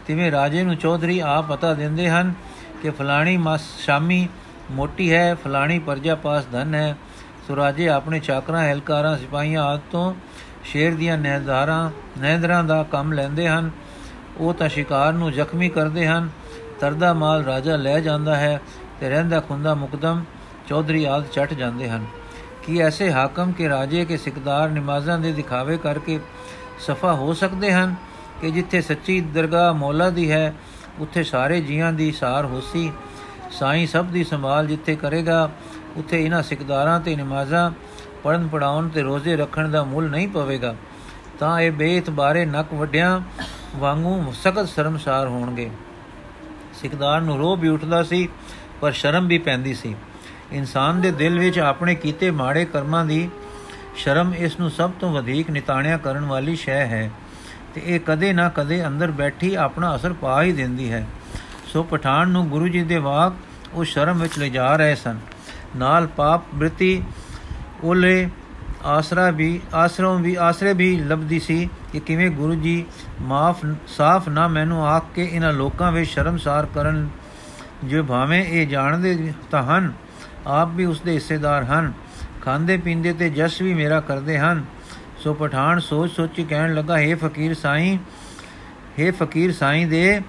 ਤਿਵੇਂ ਰਾਜੇ ਨੂੰ ਚੌਧਰੀ ਆ ਪਤਾ ਦਿੰਦੇ ਹਨ ਕਿ ਫਲਾਣੀ ਮਾਸ ਸ਼ਾਮੀ ਮੋਟੀ ਹੈ, ਫਲਾਣੀ ਪਰਜਾ ਪਾਸ ਧਨ ਹੈ। ਸੋ ਰਾਜੇ ਆਪਣੇ ਚਾਕਰਾਂ, ਹਲਕਾਰਾਂ, ਸਿਪਾਹੀਆਂ ਆਦ ਤੋਂ ਸ਼ੇਰ ਦੀਆਂ ਨਹਿਦਾਰਾਂ ਨਹਿਦਰਾਂ ਦਾ ਕੰਮ ਲੈਂਦੇ ਹਨ। ਉਹ ਤਾਂ ਸ਼ਿਕਾਰ ਨੂੰ ਜ਼ਖਮੀ ਕਰਦੇ ਹਨ। ਤਰਦਾ ਮਾਲ ਰਾਜਾ ਲੈ ਜਾਂਦਾ ਹੈ ਤੇ ਰਹਿੰਦਾ ਖੁੰਦਾ ਮੁਕਦਮ ਚੌਧਰੀ ਆਦ ਛੱਟ ਜਾਂਦੇ ਹਨ। ਕੀ ਐਸੇ ਹਾਕਮ ਕੇ ਰਾਜੇ ਕੇ ਸਿਕਦਾਰ ਨਮਾਜ਼ਾਂ ਦੇ ਦਿਖਾਵੇ ਕਰਕੇ ਸਫਾ ਹੋ ਸਕਦੇ ਹਨ ਕਿ ਜਿੱਥੇ ਸੱਚੀ ਦਰਗਾਹ ਮੌਲਾ ਦੀ ਹੈ, ਉੱਥੇ ਸਾਰੇ ਜੀਆਂ ਦੀ ਸਾਰ ਹੋਸੀ, ਸਾਈਂ ਸਭ ਦੀ ਸੰਭਾਲ ਜਿੱਥੇ ਕਰੇਗਾ, ਉੱਥੇ ਇਹਨਾਂ ਸਿਕਦਾਰਾਂ ਤੇ ਨਮਾਜ਼ਾਂ ਪੜਨ ਪੜਾਉਣ ਤੇ ਰੋਜ਼ੇ ਰੱਖਣ ਦਾ ਮੁੱਲ ਨਹੀਂ ਪਵੇਗਾ, ਤਾਂ ਇਹ ਬੇਤ ਬਾਰੇ ਨਕ ਵੱਡਿਆਂ ਵਾਂਗੂ ਸਖਤ ਸ਼ਰਮਸਾਰ ਹੋਣਗੇ। ਸਿਕਦਾਰ ਨੂੰ ਰੋਹ ਵੀ ਉੱਠਦਾ ਸੀ, ਪਰ ਸ਼ਰਮ ਵੀ ਪੈਂਦੀ ਸੀ। ਇਨਸਾਨ ਦੇ ਦਿਲ ਵਿੱਚ ਆਪਣੇ ਕੀਤੇ ਮਾੜੇ ਕਰਮਾਂ ਦੀ ਸ਼ਰਮ ਇਸ ਨੂੰ ਸਭ ਤੋਂ ਵਧੇਕ ਨਿਤਾਣਿਆ ਕਰਨ ਵਾਲੀ ਸ਼ੈ ਹੈ ਤੇ ਇਹ ਕਦੇ ਨਾ ਕਦੇ ਅੰਦਰ ਬੈਠੀ ਆਪਣਾ ਅਸਰ ਪਾ ਹੀ ਦਿੰਦੀ ਹੈ। ਸੋ ਪਠਾਨ ਨੂੰ ਗੁਰੂ ਜੀ ਦੇ ਵਾਕ ਉਹ ਸ਼ਰਮ ਵਿੱਚ ਲੈ ਜਾ ਰਹੇ ਸਨ। ਨਾਲ ਪਾਪ, ਬ੍ਰਿਤੀ ਉਹਲੇ ਆਸਰਾ ਵੀ, ਆਸਰੋਂ ਵੀ, ਆਸਰੇ ਵੀ ਲੱਭਦੀ ਸੀ ਕਿ ਕਿਵੇਂ ਗੁਰੂ ਜੀ ਮਾਫ, ਸਾਫ਼ ਨਾ ਮੈਨੂੰ ਆਖ ਕੇ ਇਹਨਾਂ ਲੋਕਾਂ ਵਿੱਚ ਸ਼ਰਮਸਾਰ ਕਰਨ। ਜੋ ਭਾਵੇਂ ਇਹ ਜਾਣਦੇ ਤਾਂ ਹਨ, ਆਪ ਵੀ ਉਸ ਦੇ ਹਿੱਸੇਦਾਰ ਹਨ। ਖਾਂਦੇ ਪੀਂਦੇ ਤੇ ਜਸ ਵੀ ਮੇਰਾ ਕਰਦੇ ਹਨ। ਸੋ ਪਠਾਨ ਸੋਚ ਸੋਚੀ ਕਹਿਣ ਲੱਗਾ हे ਫਕੀਰ ਸਾਈਂ हे ਫਕੀਰ ਸਾਈਂ ਦੇ,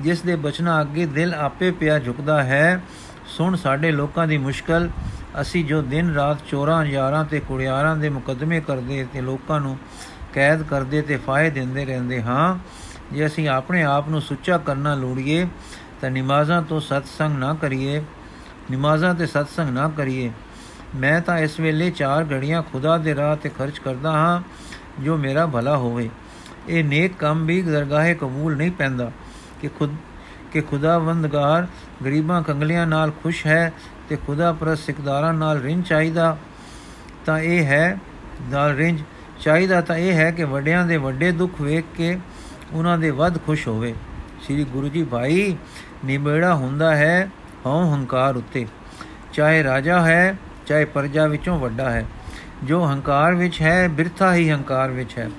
ਜਿਸ ਦੇ ਬਚਨਾ ਅੱਗੇ ਦਿਲ ਆਪੇ ਪਿਆ ਝੁਕਦਾ ਹੈ, ਸੁਣ ਸਾਡੇ ਲੋਕਾਂ ਦੀ ਮੁਸ਼ਕਲ ਅਸੀਂ ਜੋ ਦਿਨ ਰਾਤ ਚੋਰਾਂ ਯਾਰਾਂ ਤੇ ਕੁੜਿਆਰਾਂ ਦੇ ਮੁਕਦਮੇ ਕਰਦੇ ਤੇ ਲੋਕਾਂ ਨੂੰ ਕੈਦ ਕਰਦੇ ਤੇ ਫਾਇਦੇ ਦਿੰਦੇ ਰਹਿੰਦੇ ਹਾਂ, ਜੇ ਅਸੀਂ ਆਪਣੇ ਆਪ ਨੂੰ ਸੁੱਚਾ ਕਰਨਾ ਲੋੜੀਏ, ਤਾਂ ਨਮਾਜ਼ਾਂ ਤੋਂ ਸਤਸੰਗ ਨਾ ਕਰੀਏ, ਨਮਾਜ਼ਾਂ ਤੇ ਸਤਸੰਗ ਨਾ ਕਰੀਏ। ਮੈਂ ਤਾਂ ਇਸ ਵੇਲੇ ਚਾਰ ਘੜੀਆਂ ਖੁਦਾ ਦੇ ਰਾਹ ਤੇ ਖਰਚ ਕਰਦਾ ਹਾਂ, ਜੋ ਮੇਰਾ ਭਲਾ ਹੋਵੇ। ਇਹ ਨੇਕ ਕੰਮ ਵੀ ਦਰਗਾਹੇ ਕਬੂਲ ਨਹੀਂ ਪੈਂਦਾ ਕਿ ਖੁਦ, ਕਿ ਖੁਦਾਵੰਦਗਾਰ ਗਰੀਬਾਂ, ਕੰਗਲੀਆਂ ਨਾਲ ਖੁਸ਼ ਹੈ ਤੇ ਖੁਦਾ ਪ੍ਰਸ ਸਿਕਦਾਰਾਂ ਨਾਲ ਰਿੰਝ ਚਾਹੀਦਾ ਤਾਂ ਇਹ ਹੈ, ਨਾਲ ਰਿੰਝ ਚਾਹੀਦਾ ਤਾਂ ਇਹ ਹੈ ਕਿ ਵੱਡਿਆਂ ਦੇ ਵੱਡੇ ਦੁੱਖ ਵੇਖ ਕੇ ਉਹਨਾਂ ਦੇ ਵੱਧ ਖੁਸ਼ ਹੋਵੇ। ਸ੍ਰੀ ਗੁਰੂ ਜੀ, ਭਾਈ ਨਿਬੇੜਾ ਹੁੰਦਾ ਹੈ ਹਉ ਹੰਕਾਰ ਉੱਤੇ। ਚਾਹੇ ਰਾਜਾ ਹੈ, ਚਾਹੇ ਪਰਜਾ ਵਿੱਚੋਂ ਵੱਡਾ ਹੈ। ਜੋ ਹੰਕਾਰ ਵਿੱਚ ਹੈ, ਬਿਰਥਾ ਹੀ ਹੰਕਾਰ ਵਿੱਚ ਹੈ।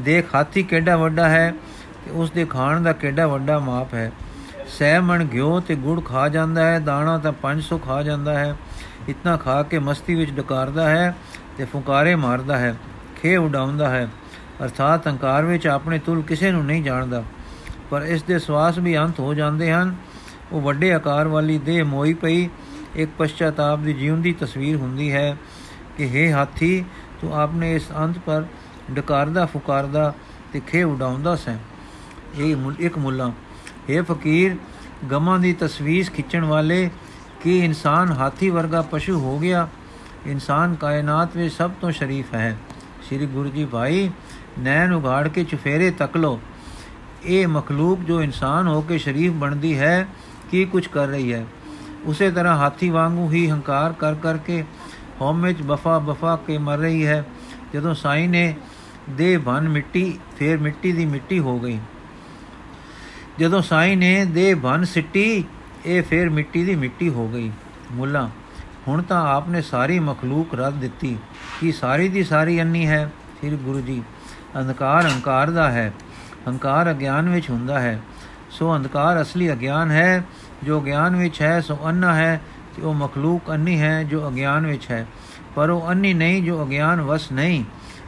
ਦੇਖ ਹਾਥੀ ਕਿੱਡਾ ਵੱਡਾ ਹੈ ਤੇ ਉਸ ਦੇ ਖਾਣ ਦਾ ਕਿੱਡਾ ਵੱਡਾ ਮਾਪ ਹੈ। ਸਹਿ ਮਣ ਘਿਓ ਤੇ ਗੁੜ ਖਾ ਜਾਂਦਾ ਹੈ, ਦਾਣਾ ਤਾਂ 500 ਖਾ ਜਾਂਦਾ ਹੈ। ਇਤਨਾ ਖਾ ਕੇ ਮਸਤੀ ਵਿੱਚ ਡਕਾਰਦਾ ਹੈ ਤੇ ਫੁਕਾਰੇ ਮਾਰਦਾ ਹੈ ਖੇ ਉਡਾਉਂਦਾ ਹੈ। ਅਰਥਾਤ ਹੰਕਾਰ ਵਿੱਚ ਆਪਣੇ ਤੁਲ ਕਿਸੇ ਨੂੰ ਨਹੀਂ ਜਾਣਦਾ। ਪਰ ਇਸ ਦੇ ਸਵਾਸ ਵੀ ਅੰਤ ਹੋ ਜਾਂਦੇ ਹਨ। ਉਹ ਵੱਡੇ ਆਕਾਰ ਵਾਲੀ ਦੇਹ ਮੋਈ ਪਈ, ਇੱਕ ਪਛਤਾਪ ਦੀ ਜਿਉਂਦੀ ਤਸਵੀਰ ਹੁੰਦੀ ਹੈ ਕਿ हे ਹਾਥੀ, ਤੂੰ ਆਪਨੇ ਇਸ ਅੰਤ ਪਰ ਡਕਾਰਦਾ, ਫੁਕਾਰਦਾ ਤੇ ਖੇ ਉਡਾਉਂਦਾ ਸੈਂ। ਇਹ ਇੱਕ ਮੁੱਲਾ हे ਫਕੀਰ, ਗਮਾਂ ਦੀ ਤਸਵੀਰ ਖਿੱਚਣ ਵਾਲੇ ਕਿ ਇਨਸਾਨ ਹਾਥੀ ਵਰਗਾ ਪਸ਼ੂ ਹੋ ਗਿਆ? ਇਨਸਾਨ ਕਾਇਨਾਤ ਵਿੱਚ ਸਭ ਤੋਂ ਸ਼ਰੀਫ ਹੈ। ਸ੍ਰੀ ਗੁਰੂ ਜੀ ਭਾਈ, ਨੈਣ ਉਗਾੜ ਕੇ ਚੁਫੇਰੇ ਤੱਕ ਲੋ ਇਹ ਮਖਲੂਕ ਜੋ ਇਨਸਾਨ ਹੋ ਕੇ ਸ਼ਰੀਫ ਬਣਦੀ ਹੈ, ਕੀ ਕੁਝ ਕਰ ਰਹੀ ਹੈ? ਉਸੇ ਤਰ੍ਹਾਂ ਹਾਥੀ ਵਾਂਗੂ ਹੀ ਹੰਕਾਰ ਕਰ ਕਰਕੇ ਹਉਮ ਵਿੱਚ ਬਫਾ ਬਫਾ ਕੇ ਮਰ ਰਹੀ ਹੈ। ਜਦੋਂ ਸਾਈ ਨੇ ਦੇ ਬਨ ਮਿੱਟੀ, ਫੇਰ ਮਿੱਟੀ ਦੀ ਮਿੱਟੀ ਹੋ ਗਈ। ਜਦੋਂ ਸਾਈ ਨੇ ਦੇ ਬਨ ਸਿੱਟੀ, ਇਹ ਫੇਰ ਮਿੱਟੀ ਦੀ ਮਿੱਟੀ ਹੋ ਗਈ। ਮੁੱਲਾ, ਹੁਣ ਤਾਂ ਆਪਨੇ ਸਾਰੀ ਮਖਲੂਕ ਰੱਦ ਦਿੱਤੀ। ਕਿ ਸਾਰੀ ਦੀ ਸਾਰੀ ਅੰਨੀ ਹੈ? ਫਿਰ ਗੁਰੂ ਜੀ, ਅੰਧਕਾਰ ਹੰਕਾਰ ਦਾ ਹੈ। ਹੰਕਾਰ ਅਗਿਆਨ ਵਿੱਚ ਹੁੰਦਾ ਹੈ। ਸੋ ਅੰਧਕਾਰ ਅਸਲੀ ਅਗਿਆਨ ਹੈ। ਜੋ ਗਿਆਨ ਵਿੱਚ ਹੈ, ਸੋ ਅੰਨਾ ਹੈ। ਤੇ ਉਹ ਮਖਲੂਕ ਅੰਨੀ ਹੈ, ਜੋ ਅਗਿਆਨ ਵਿੱਚ ਹੈ। ਪਰ ਉਹ ਅੰਨੀ ਨਹੀਂ, ਜੋ ਅਗਿਆਨ ਵਸ ਨਹੀਂ,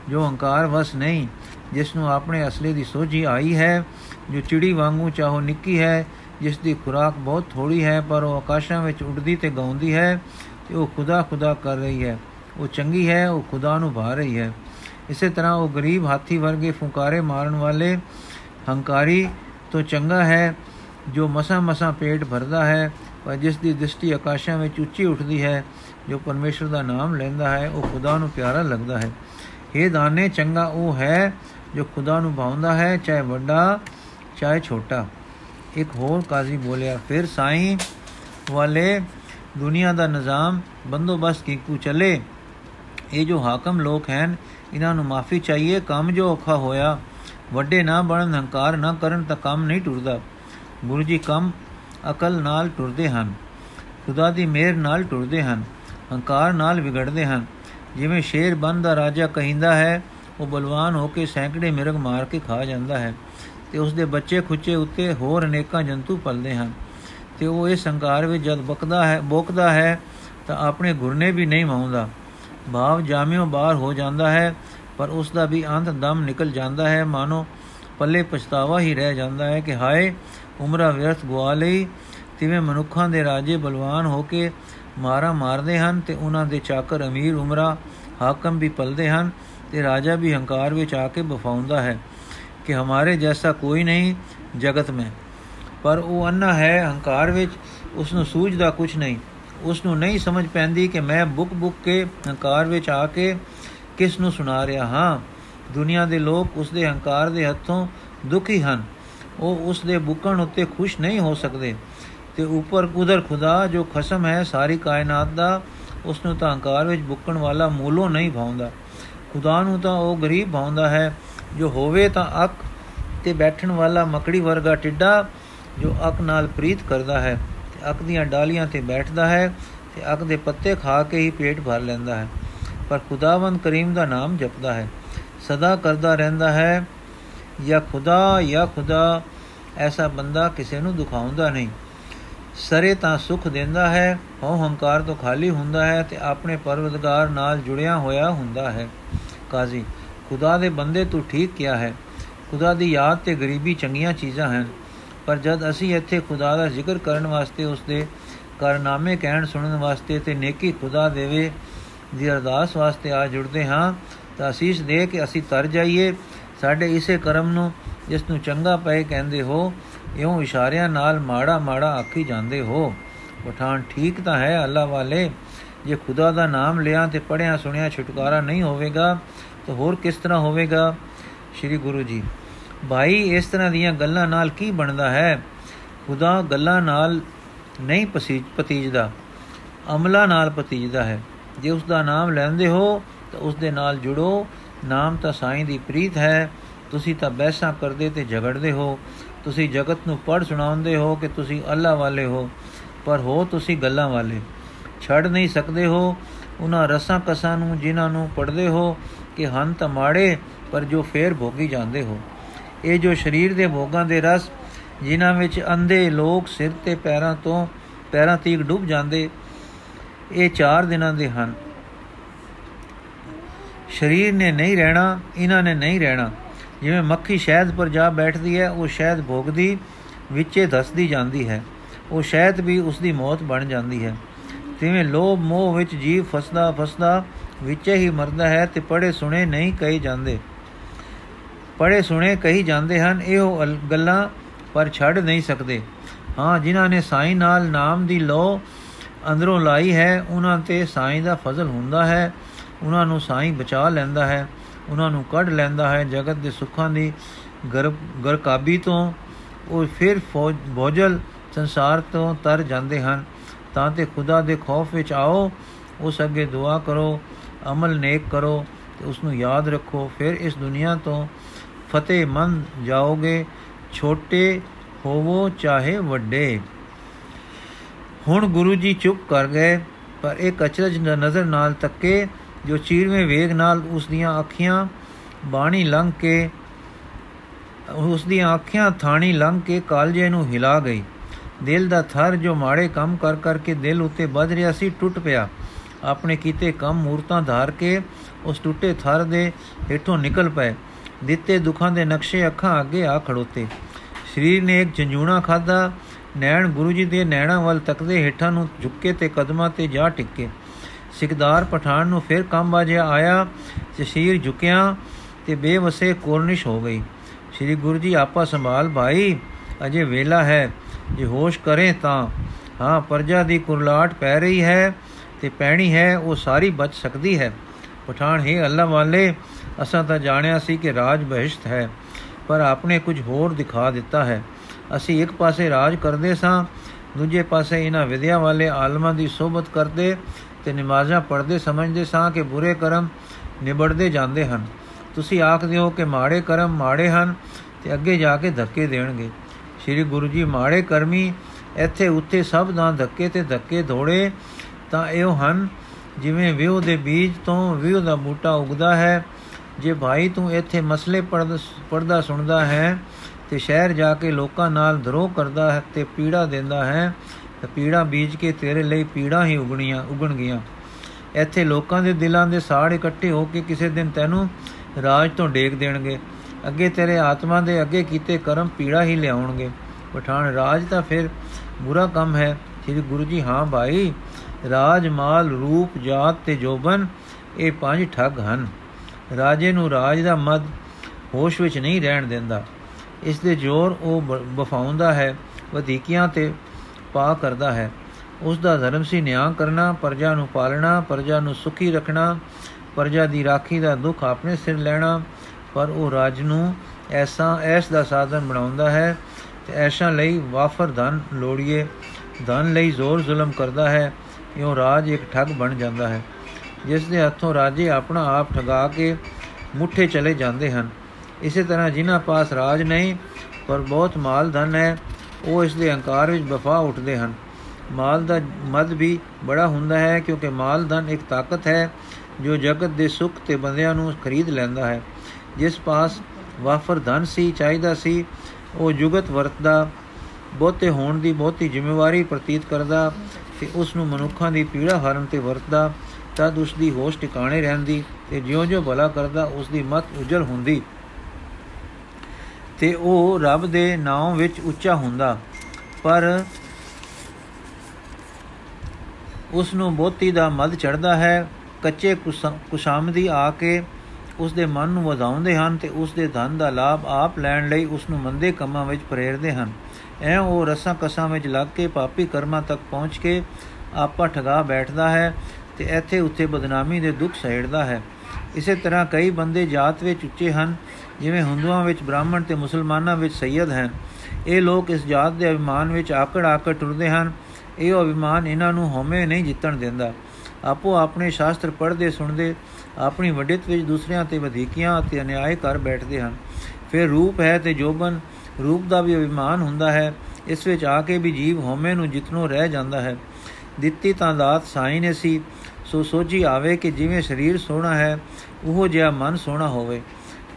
ਜੋ ਹੰਕਾਰ ਵਸ ਨਹੀਂ, ਜਿਸ ਨੂੰ ਆਪਣੇ ਅਸਲੇ ਦੀ ਸੋਝੀ ਆਈ ਹੈ ਜੋ ਚਿੜੀ ਵਾਂਗੂ ਚਾਹੋ ਨਿੱਕੀ ਹੈ, ਜਿਸ ਦੀ ਖੁਰਾਕ ਬਹੁਤ ਥੋੜੀ ਹੈ, ਪਰ ਉਹ ਆਕਾਸ਼ਾਂ ਵਿੱਚ ਉੱਡਦੀ ਤੇ ਗਾਉਂਦੀ ਹੈ ਤੇ ਉਹ ਖੁਦਾ ਖੁਦਾ ਕਰ ਰਹੀ ਹੈ। ਉਹ ਚੰਗੀ ਹੈ, ਉਹ ਖੁਦਾ ਨੂੰ ਭਾ ਰਹੀ ਹੈ। ਇਸੇ ਤਰ੍ਹਾਂ ਉਹ ਗਰੀਬ ਹਾਥੀ ਵਰਗੇ ਫੁੰਕਾਰੇ ਮਾਰਨ ਵਾਲੇ ਹੰਕਾਰੀ ਤੋਂ ਚੰਗਾ ਹੈ, ਜੋ ਮਸਾ ਮਸਾ ਪੇਟ ਭਰਦਾ ਹੈ, ਪਰ ਜਿਸ ਦੀ ਦ੍ਰਿਸ਼ਟੀ ਆਕਾਸ਼ਾਂ ਵਿੱਚ ਉੱਚੀ ਉੱਠਦੀ ਹੈ, ਜੋ ਪਰਮੇਸ਼ਰ ਦਾ ਨਾਮ ਲੈਂਦਾ ਹੈ, ਉਹ ਖੁਦਾ ਨੂੰ ਪਿਆਰਾ ਲੱਗਦਾ ਹੈ। ਇਹ ਦਾਨੇ, ਚੰਗਾ ਉਹ ਹੈ ਜੋ ਖੁਦਾ ਨੂੰ ਭਾਉਂਦਾ ਹੈ, ਚਾਹੇ ਵੱਡਾ ਚਾਹੇ ਛੋਟਾ। ਇੱਕ ਹੋਰ ਕਾਜ਼ੀ ਬੋਲਿਆ, ਫਿਰ ਸਾਈਂ ਵਾਲੇ ਦੁਨੀਆ ਦਾ ਨਿਜ਼ਾਮ ਬੰਦੋਬਸਤ ਕੀਕੂ ਚੱਲੇ। ਇਹ ਜੋ ਹਾਕਮ ਲੋਕ ਹਨ, ਇਹਨਾਂ ਨੂੰ ਮਾਫੀ ਚਾਹੀਏ। ਕੰਮ ਜੋ ਔਖਾ ਹੋਇਆ, ਵੱਡੇ ਨਾ ਬਣਨ, ਹੰਕਾਰ ਨਾ ਕਰਨ ਤਾਂ ਕੰਮ ਨਹੀਂ ਟੁਰਦਾ। ਗੁਰੂ ਜੀ ਕੰਮ ਅਕਲ ਨਾਲ ਟੁਰਦੇ ਹਨ, ਖੁਦਾ ਦੀ ਮਿਹਰ ਨਾਲ ਟੁਰਦੇ ਹਨ, ਹੰਕਾਰ ਨਾਲ ਵਿਗੜਦੇ ਹਨ। ਜਿਵੇਂ ਸ਼ੇਰ ਬੰਦ ਦਾ ਰਾਜਾ ਕਹਿੰਦਾ ਹੈ, ਉਹ ਬਲਵਾਨ ਹੋ ਕੇ ਸੈਂਕੜੇ ਮਿਰਗ ਮਾਰ ਕੇ ਖਾ ਜਾਂਦਾ ਹੈ। ਤੇ ਉਸ ਦੇ ਬੱਚੇ ਖੁੱਚੇ ਉੱਤੇ ਹੋਰ ਅਨੇਕਾਂ ਜੰਤੂ ਪਲਦੇ ਹਨ। ਤੇ ਉਹ ਇਹ ਸੰਕਾਰ ਵਿੱਚ ਜਦ ਬਕਦਾ ਹੈ, ਬੋਕਦਾ ਹੈ, ਤਾਂ ਆਪਣੇ ਗੁਰਨੇ ਵੀ ਨਹੀਂ ਮਾਉਂਦਾ ਭਾਵ ਜਾਮਿਓ ਬਾਹਰ ਹੋ ਜਾਂਦਾ ਹੈ, ਪਰ ਉਸ ਦਾ ਵੀ ਅੰਤ ਦਮ ਨਿਕਲ ਜਾਂਦਾ ਹੈ। ਮਾਨੋ ਪੱਲੇ ਪਛਤਾਵਾ ਹੀ ਰਹਿ ਜਾਂਦਾ ਹੈ ਕਿ ਹਾਏ, ਉਮਰਾ ਵਿਅਰਥ ਗਵਾ ਲਈ, ਤਿਵੇਂ ਮਨੁੱਖਾਂ ਦੇ ਰਾਜੇ ਬਲਵਾਨ ਹੋ ਕੇ ਮਾਰਾ ਮਾਰਦੇ ਹਨ ਤੇ ਉਹਨਾਂ ਦੇ ਚਾਕਰ ਅਮੀਰ ਉਮਰਾ ਹਾਕਮ ਵੀ ਪਲਦੇ ਹਨ ਤੇ ਰਾਜਾ ਵੀ ਹੰਕਾਰ ਵਿੱਚ ਆ ਕੇ ਬਫਾਉਂਦਾ ਹੈ। ਕਿ ਹਮਾਰੇ ਜੈਸਾ ਕੋਈ ਨਹੀਂ ਜਗਤ में ਪਰ ਉਹ ਅੰਨਾ ਹੈ ਹੰਕਾਰ ਵਿੱਚ ਉਸ ਨੂੰ ਸੂਝਦਾ ਕੁਝ ਨਹੀਂ। ਉਸ ਨੂੰ ਨਹੀਂ ਸਮਝ ਪੈਂਦੀ ਕਿ ਮੈਂ ਬੁੱਕ ਬੁੱਕ ਕੇ ਹੰਕਾਰ ਵਿੱਚ ਆ ਕੇ ਕਿਸ ਨੂੰ ਸੁਣਾ ਰਿਹਾ ਹਾਂ। ਦੁਨੀਆ ਦੇ ਲੋਕ ਉਸ ਦੇ ਹੰਕਾਰ ਦੇ ਹੱਥੋਂ ਦੁਖੀ ਹਨ। ਉਹ ਉਸ ਦੇ ਬੁੱਕਣ ਉੱਤੇ ਖੁਸ਼ ਨਹੀਂ ਹੋ ਸਕਦੇ। ਤੇ ਉੱਪਰ ਉਧਰ ਖੁਦਾ ਜੋ ਖਸਮ ਹੈ ਸਾਰੀ ਕਾਇਨਾਤ ਦਾ ਉਸ ਨੂੰ ਤਾਂ ਹੰਕਾਰ ਵਿੱਚ ਬੁੱਕਣ ਵਾਲਾ ਮੂਲੋਂ ਨਹੀਂ ਭਾਉਂਦਾ। ਖੁਦਾ ਨੂੰ ਤਾਂ ਉਹ ਗਰੀਬ ਭਾਉਂਦਾ ਹੈ। ਜੋ ਹੋਵੇ ਤਾਂ ਅੱਖ ਤੇ ਬੈਠਣ ਵਾਲਾ ਮਕੜੀ ਵਰਗਾ ਟਿੱਡਾ ਜੋ ਅੱਖ ਨਾਲ ਪ੍ਰੀਤ ਕਰਦਾ ਹੈ, ਤੇ ਅੱਖ ਦੀਆਂ ਡਾਲੀਆਂ ਤੇ ਬੈਠਦਾ ਹੈ, ਤੇ ਅੱਖ ਦੇ ਪੱਤੇ ਖਾ ਕੇ ਹੀ ਪੇਟ ਭਰ ਲੈਂਦਾ ਹੈ। ਪਰ ਖੁਦਾਵੰਦ ਕਰੀਮ ਦਾ ਨਾਮ ਜਪਦਾ ਹੈ। ਸਦਾ ਕਰਦਾ ਰਹਿੰਦਾ ਹੈ ਜਾਂ ਖੁਦਾ ਜਾਂ ਖੁਦਾ, ਐਸਾ ਬੰਦਾ ਕਿਸੇ ਨੂੰ ਦੁਖਾਉਂਦਾ ਨਹੀਂ। ਸਰੇ ਤਾਂ ਸੁਖ ਦਿੰਦਾ ਹੈ, ਹਉ ਹੰਕਾਰ ਤੋਂ ਖਾਲੀ ਹੁੰਦਾ ਹੈ, ਤੇ ਆਪਣੇ ਪਰਵਦਗਾਰ ਨਾਲ ਜੁੜਿਆ ਹੋਇਆ ਹੁੰਦਾ ਹੈ। ਕਾਜ਼ੀ ਖੁਦਾ ਦੇ ਬੰਦੇ ਤੂੰ ਠੀਕ ਕਿਹਾ ਹੈ। ਖੁਦਾ ਦੀ ਯਾਦ ਤੇ ਗਰੀਬੀ ਚੰਗੀਆਂ ਚੀਜ਼ਾਂ ਹਨ। ਪਰ ਜਦ ਅਸੀਂ ਇੱਥੇ ਖੁਦਾ ਦਾ ਜ਼ਿਕਰ ਕਰਨ ਵਾਸਤੇ ਉਸ ਦੇ ਕਾਰਨਾਮੇ ਕਹਿਣ ਸੁਣਨ ਵਾਸਤੇ ਤੇ ਨੇਕੀ ਖੁਦਾ ਦੇਵੇ ਦੀ ਅਰਦਾਸ ਵਾਸਤੇ ਆ ਜੁੜਦੇ ਹਾਂ, ਤਾਂ ਅਸੀਸ ਦੇ ਕੇ ਅਸੀਂ ਤਰ ਜਾਈਏ। ਸਾਡੇ ਇਸੇ ਕਰਮ ਨੂੰ, ਜਿਸ ਨੂੰ ਚੰਗਾ ਪਏ ਕਹਿੰਦੇ ਹੋ, ਇਉਂ ਇਸ਼ਾਰਿਆਂ ਨਾਲ ਮਾੜਾ ਮਾੜਾ ਆਖੀ ਜਾਂਦੇ ਹੋ। ਪਠਾਨ ਠੀਕ ਤਾਂ ਹੈ ਅੱਲਾ ਵਾਲੇ, ਜੇ ਖੁਦਾ ਦਾ ਨਾਮ ਲਿਆ ਤੇ ਪੜਿਆ ਸੁਣਿਆ ਛੁਟਕਾਰਾ ਨਹੀਂ ਹੋਵੇਗਾ ਤਾਂ ਹੋਰ ਕਿਸ ਤਰ੍ਹਾਂ ਹੋਵੇਗਾ? ਸ੍ਰੀ ਗੁਰੂ ਜੀ, ਭਾਈ, ਇਸ ਤਰ੍ਹਾਂ ਦੀਆਂ ਗੱਲਾਂ ਨਾਲ ਕੀ ਬਣਦਾ ਹੈ? ਖੁਦਾ ਗੱਲਾਂ ਨਾਲ ਨਹੀਂ ਪਤੀਜਦਾ, ਅਮਲਾ ਨਾਲ ਪਤੀਜਦਾ ਹੈ। ਜੇ ਉਸ ਦਾ ਨਾਮ ਲੈਂਦੇ ਹੋ, ਤਾਂ ਉਸ ਦੇ ਨਾਲ ਜੁੜੋ। ਨਾਮ ਤਾਂ ਸਾਈਂ ਦੀ ਪ੍ਰੀਤ ਹੈ। ਤੁਸੀਂ ਤਾਂ ਬਹਿਸਾਂ ਕਰਦੇ ਤੇ ਝਗੜਦੇ ਹੋ। ਤੁਸੀਂ ਜਗਤ ਨੂੰ ਪੜ ਸੁਣਾਉਂਦੇ ਹੋ ਕਿ ਤੁਸੀਂ ਅੱਲਾ ਵਾਲੇ ਹੋ। ਪਰ ਹੋ ਤੁਸੀਂ ਗੱਲਾਂ ਵਾਲੇ। ਛੱਡ ਨਹੀਂ ਸਕਦੇ ਹੋ। ਉਹਨਾਂ ਰਸਾਂ ਕਸਾਂ ਨੂੰ, ਜਿਨ੍ਹਾਂ ਨੂੰ ਪੜਦੇ ਹੋ ਕਿ ਹਨ ਤਾਂ ਮਾੜੇ, ਪਰ ਜੋ ਫੇਰ ਭੋਗੀ ਜਾਂਦੇ ਹੋ। ਇਹ ਜੋ ਸਰੀਰ ਦੇ ਭੋਗਾਂ ਦੇ ਰਸ, ਜਿਨ੍ਹਾਂ ਵਿੱਚ ਅੰਧੇ ਲੋਕ ਸਿਰ ਤੇ ਪੈਰਾਂ ਤੋਂ ਪੈਰਾਂ ਤੀਕ ਡੁੱਬ ਜਾਂਦੇ, ਇਹ 4 ਦਿਨਾਂ ਦੇ ਹਨ। ਸਰੀਰ ਨੇ ਨਹੀਂ ਰਹਿਣਾ, ਇਹਨਾਂ ਨੇ ਨਹੀਂ ਰਹਿਣਾ। ਜਿਵੇਂ ਮੱਖੀ ਸ਼ਹਿਦ ਪਰ ਜਾ ਬੈਠਦੀ ਹੈ, ਉਹ ਸ਼ਹਿਦ ਭੋਗਦੀ, ਵਿੱਚੇ ਧਸਦੀ ਜਾਂਦੀ ਹੈ। ਉਹ ਸ਼ਹਿਦ ਵੀ ਉਸ ਦੀ ਮੌਤ ਬਣ ਜਾਂਦੀ ਹੈ। ਤਿਵੇਂ ਲੋਭ ਮੋਹ ਵਿੱਚ ਜੀਵ ਫਸਦਾ ਫਸਦਾ ਵਿੱਚੇ ਹੀ ਮਰਦਾ ਹੈ ਤੇ ਪੜੇ ਸੁਣੇ ਨਹੀਂ ਕਹੀ ਜਾਂਦੇ। ਪੜੇ ਸੁਣੇ ਕਹੀ ਜਾਂਦੇ ਹਨ, ਇਹੋ ਗੱਲਾਂ ਪਰ ਛੱਡ ਨਹੀਂ ਸਕਦੇ। ਹਾਂ, ਜਿਨ੍ਹਾਂ ਨੇ ਸਾਈਂ ਨਾਲ ਨਾਮ ਦੀ ਲੋ ਅੰਦਰੋਂ ਲਾਈ ਹੈ, ਉਹਨਾਂ ਤੇ ਸਾਈਂ ਦਾ ਫਜ਼ਲ ਹੁੰਦਾ ਹੈ, ਉਹਨਾਂ ਨੂੰ ਸਾਈਂ ਬਚਾ ਲੈਂਦਾ ਹੈ, ਉਹਨਾਂ ਨੂੰ ਕੱਢ ਲੈਂਦਾ ਹੈ, ਜਗਤ ਦੇ ਸੁੱਖਾਂ ਦੀ ਗਰ ਗਰਕਾਬੀ ਤੋਂ ਉਹ ਫਿਰ ਬੋਝਲ ਸੰਸਾਰ ਤੋਂ ਤਰ ਜਾਂਦੇ ਹਨ। ਤਾਂ ਤੇ ਖੁਦਾ ਦੇ ਖੌਫ ਵਿੱਚ ਆਓ, ਉਸ ਅੱਗੇ ਦੁਆ ਕਰੋ ਅਮਲ ਨੇਕ ਕਰੋ ਤੇ ਉਸ ਨੂੰ ਯਾਦ ਰੱਖੋ। ਫਿਰ ਇਸ ਦੁਨੀਆ ਤੋਂ ਫਤਿਹਮੰਦ ਜਾਓਗੇ, ਛੋਟੇ ਹੋਵੋ ਚਾਹੇ ਵੱਡੇ। ਹੁਣ ਗੁਰੂ ਜੀ ਚੁੱਪ ਕਰ ਗਏ, ਪਰ ਇੱਕ ਅਚਰਜ ਨਜ਼ਰ ਨਾਲ ਤੱਕੇ, ਜੋ ਚੀਰਵੇਂ ਵੇਗ ਨਾਲ ਉਸ ਦੀਆਂ ਅੱਖੀਆਂ ਬਾਣੀ ਲੰਘ ਕੇ ਉਸ ਦੀਆਂ ਅੱਖੀਆਂ ਥਾਣੀ ਲੰਘ ਕੇ ਕਾਲਜੇ ਨੂੰ ਹਿਲਾ ਗਈ। ਦਿਲ ਦਾ ਥਰ ਜੋ ਮਾੜੇ ਕੰਮ ਕਰ ਕਰਕੇ ਦਿਲ ਉੱਤੇ ਵੱਧ ਰਿਹਾ ਸੀ, ਟੁੱਟ ਪਿਆ। ਆਪਣੇ ਕੀਤੇ ਕੰਮ ਮੂਰਤਾਂ ਧਾਰ ਕੇ ਉਸ ਟੁੱਟੇ ਥਰ ਦੇ ਹੇਠੋਂ ਨਿਕਲ ਪਏ। ਦਿੱਤੇ ਦੁੱਖਾਂ ਦੇ ਨਕਸ਼ੇ ਅੱਖਾਂ ਅੱਗੇ ਆ ਖੜੋਤੇ। ਸਰੀਰ ਨੇ ਇੱਕ ਝੰਜੂਣਾ ਖਾਦਾ ਨੈਣ ਗੁਰੂ ਜੀ ਦੇ ਨੈਣਾ ਵੱਲ ਤੱਕਦੇ ਹੇਠਾਂ ਨੂੰ ਝੁੱਕੇ ਤੇ ਕਦਮਾਂ ਤੇ ਜਾ ਟਿੱਕੇ। ਸਿਕਦਾਰ ਪਠਾਨ ਨੂੰ ਫਿਰ ਕੰਮ ਬਾਜਿਆ ਆਇਆ ਤੇ ਸ਼ੀਰ ਝੁਕਿਆ ਤੇ ਬੇਵਸੇ ਕੋਰਨਿਸ਼ ਹੋ ਗਈ। ਸ੍ਰੀ ਗੁਰੂ ਜੀ, ਆਪਾ ਸੰਭਾਲ ਭਾਈ, ਅਜੇ ਵੇਲਾ ਹੈ। ਜੇ ਹੋਸ਼ ਕਰੇ ਤਾਂ। ਹਾਂ, ਪਰਜਾ ਦੀ ਕੁਰਲਾਟ ਪੈ ਰਹੀ ਹੈ। ਤੇ ਪੈਣੀ ਹੈ, ਉਹ ਸਾਰੀ ਬਚ ਸਕਦੀ ਹੈ। ਪਠਾਨ, ਹੀ ਅੱਲਾ ਵਾਲੇ, ਅਸਾਂ ਤਾਂ ਜਾਣਿਆ ਸੀ ਕਿ ਰਾਜ ਬਹਿਸ਼ਤ ਹੈ, ਪਰ ਆਪਨੇ ਕੁਝ ਹੋਰ ਦਿਖਾ ਦਿੱਤਾ ਹੈ। ਅਸੀਂ ਇੱਕ ਪਾਸੇ ਰਾਜ ਕਰਦੇ ਸਾਂ, ਦੂਜੇ ਪਾਸੇ ਇਹਨਾਂ ਵਿਦਿਆ ਵਾਲੇ ਆਲਮਾਂ ਦੀ ਸੋਭਤ ਕਰਦੇ ਤੇ ਨਮਾਜ਼ਾਂ ਪੜ੍ਹਦੇ ਸਮਝਦੇ ਸਾਂ ਕਿ ਬੁਰੇ ਕਰਮ ਨਿਬੜਦੇ ਜਾਂਦੇ ਹਨ। ਤੁਸੀਂ ਆਖਦੇ ਹੋ ਕਿ ਮਾੜੇ ਕਰਮ ਮਾੜੇ ਹਨ ਤੇ ਅੱਗੇ ਜਾ ਕੇ ਧੱਕੇ ਦੇਣਗੇ। ਸ੍ਰੀ ਗੁਰੂ ਜੀ ਮਾੜੇ ਕਰਮੀ, ਇੱਥੇ ਉੱਥੇ ਸਭ ਦਾ ਧੱਕੇ ਤੇ ਧੱਕੇ ਧੋੜੇ ਤਾਂ ਇਹੋ ਹਨ, ਜਿਵੇਂ ਵਿਉ ਦੇ ਬੀਜ ਤੋਂ ਵਿਉ ਦਾ ਬੂਟਾ ਉਗਦਾ ਹੈ। ਜੇ ਭਾਈ ਤੂੰ ਇੱਥੇ ਮਸਲੇ ਪੜਦਾ ਸੁਣਦਾ ਹੈ, ਤੇ ਸ਼ਹਿਰ ਜਾ ਕੇ ਲੋਕਾਂ ਨਾਲ ਧਰੋ ਕਰਦਾ ਹੈ ਤੇ ਪੀੜਾ ਦਿੰਦਾ ਹੈ, ਤੇ ਪੀੜਾ ਬੀਜ ਕੇ ਤੇਰੇ ਲਈ ਪੀੜਾ ਹੀ ਉਗਣੀਆਂ, ਉਗਣਗੀਆਂ। ਇੱਥੇ ਲੋਕਾਂ ਦੇ ਦਿਲਾਂ ਦੇ ਸਾੜ ਇਕੱਠੇ ਹੋ ਕੇ ਕਿਸੇ ਦਿਨ ਤੈਨੂੰ ਰਾਜ ਤੋਂ ਡੇਕ ਦੇਣਗੇ। ਅੱਗੇ ਤੇਰੇ ਆਤਮਾ ਦੇ ਅੱਗੇ ਕੀਤੇ ਕਰਮ ਪੀੜਾ ਹੀ ਲਿਆਉਣਗੇ। ਪਠਾਨ ਰਾਜ ਤਾਂ ਫਿਰ ਬੁਰਾ ਕੰਮ ਹੈ। ਸ੍ਰੀ ਗੁਰੂ ਜੀ, ਹਾਂ ਭਾਈ ਰਾਜ ਮਾਲ ਰੂਪ ਜਾਤ ਤੇ ਜੋਬਨ, ਇਹ ਪੰਜ ਠੱਗ ਹਨ। ਰਾਜੇ ਨੂੰ ਰਾਜ ਦਾ ਮਦ ਹੋਸ਼ ਵਿੱਚ ਨਹੀਂ ਰਹਿਣ ਦਿੰਦਾ। ਇਸ ਦੇ ਜ਼ੋਰ ਉਹ ਬਫਾਉਂਦਾ ਹੈ, ਵਧੀਕੀਆਂ ਤੇ ਪਾ ਕਰਦਾ ਹੈ। ਉਸ ਦਾ ਧਰਮ ਸੀ ਨਿਆਂ ਕਰਨਾ, ਪਰਜਾ ਨੂੰ ਪਾਲਣਾ, ਪਰਜਾ ਨੂੰ ਸੁਖੀ ਰੱਖਣਾ, ਪਰਜਾ ਦੀ ਰਾਖੀ ਦਾ ਦੁੱਖ ਆਪਣੇ ਸਿਰ ਲੈਣਾ, ਪਰ ਉਹ ਰਾਜ ਨੂੰ ਐਸਾ, ਐਸ ਦਾ ਸਾਧਨ ਬਣਾਉਂਦਾ ਹੈ ਤੇ ਐਸ਼ਾ ਲਈ ਵਾਫਰ ਧਨ ਲੋੜੀਏ, ਧਨ ਲਈ ਜ਼ੋਰ ਜ਼ੁਲਮ ਕਰਦਾ ਹੈ। ਇਉਂ ਰਾਜ ਇੱਕ ਠੱਗ ਬਣ ਜਾਂਦਾ ਹੈ, ਜਿਸ ਦੇ ਹੱਥੋਂ ਰਾਜੇ ਆਪਣਾ ਆਪ ਠਗਾ ਕੇ ਮੁੱਠੇ ਚਲੇ ਜਾਂਦੇ ਹਨ। ਇਸੇ ਤਰ੍ਹਾਂ ਜਿਨ੍ਹਾਂ ਪਾਸ ਰਾਜ ਨਹੀਂ, ਪਰ ਬਹੁਤ ਮਾਲ ਧਨ ਹੈ, ਉਹ ਇਸ ਦੇ ਹੰਕਾਰ ਵਿੱਚ ਵਫਾ ਉੱਠਦੇ ਹਨ। ਮਾਲ ਦਾ ਮਦ ਵੀ ਬੜਾ ਹੁੰਦਾ ਹੈ, ਕਿਉਂਕਿ ਮਾਲ ਧਨ ਇੱਕ ਤਾਕਤ ਹੈ, ਜੋ ਜਗਤ ਦੇ ਸੁੱਖ ਤੇ ਬੰਦਿਆਂ ਨੂੰ ਖਰੀਦ ਲੈਂਦਾ ਹੈ। ਜਿਸ ਪਾਸ ਵਾਫਰ ਧਨ ਸੀ, ਚਾਹੀਦਾ ਸੀ, ਉਹ ਜੁਗਤ ਵਰਤਦਾ, ਬਹੁਤੇ ਹੋਣ ਦੀ ਬਹੁਤੀ ਜ਼ਿੰਮੇਵਾਰੀ ਪ੍ਰਤੀਤ ਕਰਦਾ ਤੇ ਉਸ ਨੂੰ ਮਨੁੱਖਾਂ ਦੀ ਪੀੜਾ ਹਰਨ ਤੇ ਵਰਤਦਾ, ਤਦ ਉਸ ਦੀ ਹੋਸ਼ ਟਿਕਾਣੇ ਰਹਿੰਦੀ ਤੇ ਜਿਉਂ-ਜਿਉਂ ਭਲਾ ਕਰਦਾ, ਉਸ ਦੀ ਮਤ ਉਜਲ ਹੁੰਦੀ। ਤੇ ਉਹ ਰੱਬ ਦੇ ਨਾਮ ਵਿੱਚ ਉੱਚਾ ਹੁੰਦਾ। ਪਰ ਉਸ ਨੂੰ ਬੋਤੀ ਦਾ ਮਦ ਚੜਦਾ ਹੈ। ਕੱਚੇ ਕੁਸ਼ਾਮਦੀ ਆ ਕੇ ਉਸ ਦੇ ਮਨ ਨੂੰ ਵਧਾਉਂਦੇ ਹਨ ਤੇ ਉਸ ਦੇ ਧਨ ਦਾ ਲਾਭ ਆਪ ਲੈਣ ਲਈ ਉਸ ਨੂੰ ਮੰਦੇ ਕੰਮਾਂ ਵਿੱਚ ਪ੍ਰੇਰਦੇ ਹਨ। ਐ ਉਹ ਰਸਾਂ ਕਸਾਂ ਵਿੱਚ ਲੱਗ ਕੇ ਪਾਪੀ ਕਰਮਾਂ ਤੱਕ ਪਹੁੰਚ ਕੇ ਆਪਾ ਠਗਾ ਬੈਠਦਾ ਹੈ ਤੇ ਇੱਥੇ ਉੱਥੇ ਬਦਨਾਮੀ ਦੇ ਦੁੱਖ ਸਹਿੜਦਾ ਹੈ। ਇਸੇ ਤਰ੍ਹਾਂ ਕਈ ਬੰਦੇ ਜਾਤ ਵਿੱਚ ਉੱਚੇ ਹਨ, ਜਿਵੇਂ ਹਿੰਦੂਆਂ ਵਿੱਚ ਬ੍ਰਾਹਮਣ ਤੇ ਮੁਸਲਮਾਨਾਂ ਵਿੱਚ ਸੈਦ ਹਨ। ਇਹ ਲੋਕ ਇਸ ਜਾਤ ਦੇ ਅਭਿਮਾਨ ਵਿੱਚ ਆਕੜ ਆਕੜ ਟੁਰਦੇ ਹਨ। ਇਹ ਅਭਿਮਾਨ ਇਹਨਾਂ ਨੂੰ ਹਉਮੈ ਨਹੀਂ ਜਿੱਤਣ ਦਿੰਦਾ। ਆਪੋ ਆਪਣੇ ਸ਼ਾਸਤਰ ਪੜ੍ਹਦੇ ਸੁਣਦੇ, ਆਪਣੀ ਵੱਡਿਤ ਵਿੱਚ ਦੂਸਰਿਆਂ ਤੇ ਵਧੇਕੀਆਂ ਅਤੇ ਅਨਿਆਏ ਕਰ ਬੈਠਦੇ ਹਨ। ਫਿਰ ਰੂਪ ਹੈ ਤੇ ਜੋਬਨ ਰੂਪ ਦਾ ਵੀ ਅਭਿਮਾਨ ਹੁੰਦਾ ਹੈ, ਇਸ ਵਿੱਚ ਆ ਕੇ ਵੀ ਜੀਵ ਹਉਮੈ ਨੂੰ ਜਿਤਨੋ ਰਹਿ ਜਾਂਦਾ ਹੈ। ਦਿੱਤੀ ਤਾਂ ਦਾਤ ਸਾਈ ਨੇ ਸੀ, ਸੋ ਸੋਝੀ ਆਵੇ ਕਿ ਜਿਵੇਂ ਸਰੀਰ ਸੋਹਣਾ ਹੈ, ਉਹ ਜਿਹਾ ਮਨ ਸੋਹਣਾ ਹੋਵੇ।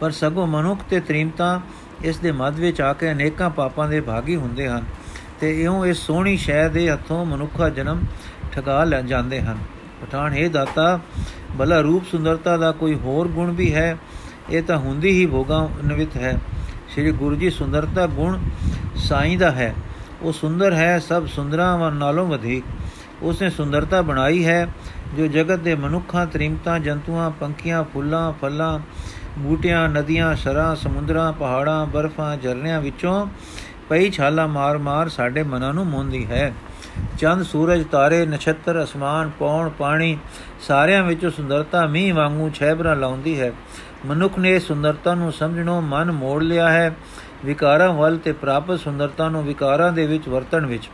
ਪਰ ਸਗੋਂ ਮਨੁੱਖ ਤੇ ਤ੍ਰੀਮਤਾ ਇਸ ਦੇ ਮੱਧ ਵਿੱਚ ਆ ਕੇ ਅਨੇਕਾਂ ਪਾਪਾਂ ਦੇ ਭਾਗੀ ਹੁੰਦੇ ਹਨ ਤੇ ਇਉਂ ਇਸ ਸੋਹਣੀ ਸ਼ੈ ਦੇ ਹੱਥੋਂ ਮਨੁੱਖਾ ਜਨਮ ਠਗਾ ਲੈ ਜਾਂਦੇ ਹਨ। ਪਠਾਨ ਇਹ ਦਾਤਾ, ਭਲਾ ਰੂਪ ਸੁੰਦਰਤਾ ਦਾ ਕੋਈ ਹੋਰ ਗੁਣ ਵੀ ਹੈ, ਇਹ ਤਾਂ ਹੁੰਦੀ ਹੀ ਭੋਗਾ ਨਵਿਤ ਹੈ। ਸ੍ਰੀ ਗੁਰੂ ਜੀ ਸੁੰਦਰਤਾ ਗੁਣ ਸਾਈਂ ਦਾ ਹੈ। ਉਹ ਸੁੰਦਰ ਹੈ, ਸਭ ਸੁੰਦਰਾਂ ਨਾਲੋਂ ਵਧੇਕ ਉਸਨੇ ਸੁੰਦਰਤਾ ਬਣਾਈ ਹੈ, ਜੋ ਜਗਤ ਦੇ ਮਨੁੱਖਾਂ, ਤ੍ਰਿਮਤਾਂ, ਜੰਤੂਆਂ, ਪੰਖੀਆਂ, ਫੁੱਲਾਂ, ਫਲਾਂ, ਬੂਟਿਆਂ, ਨਦੀਆਂ, ਸ਼ਰਾਂ, ਸਮੁੰਦਰਾਂ, ਪਹਾੜਾਂ, ਬਰਫਾਂ, ਝਰਨਿਆਂ ਵਿੱਚੋਂ ਪਈ ਛਾਲਾ ਮਾਰ-ਮਾਰ ਸਾਡੇ ਮਨਾਂ ਨੂੰ ਮੋਹੰਦੀ ਹੈ। ਚੰਦ, ਸੂਰਜ, ਤਾਰੇ, ਨਛੱਤਰ, ਅਸਮਾਨ, ਪੌਣ, ਪਾਣੀ, ਸਾਰਿਆਂ ਵਿੱਚੋਂ ਸੁੰਦਰਤਾ ਮੀਂਹ ਵਾਂਗੂ ਛੈਬਰਾ ਲਾਉਂਦੀ ਹੈ। ਮਨੁੱਖ ਨੇ ਸੁੰਦਰਤਾ ਨੂੰ ਸਮਝਣੋਂ ਮਨ ਮੋੜ ਲਿਆ ਹੈ। ਵਿਕਾਰਾਂ ਵੱਲ ਤੇ ਪ੍ਰਾਪਤ ਸੁੰਦਰਤਾ ਨੂੰ ਵਿਕਾਰਾਂ ਦੇ ਵਿੱਚ ਵਰਤਣ ਵਿੱਚ।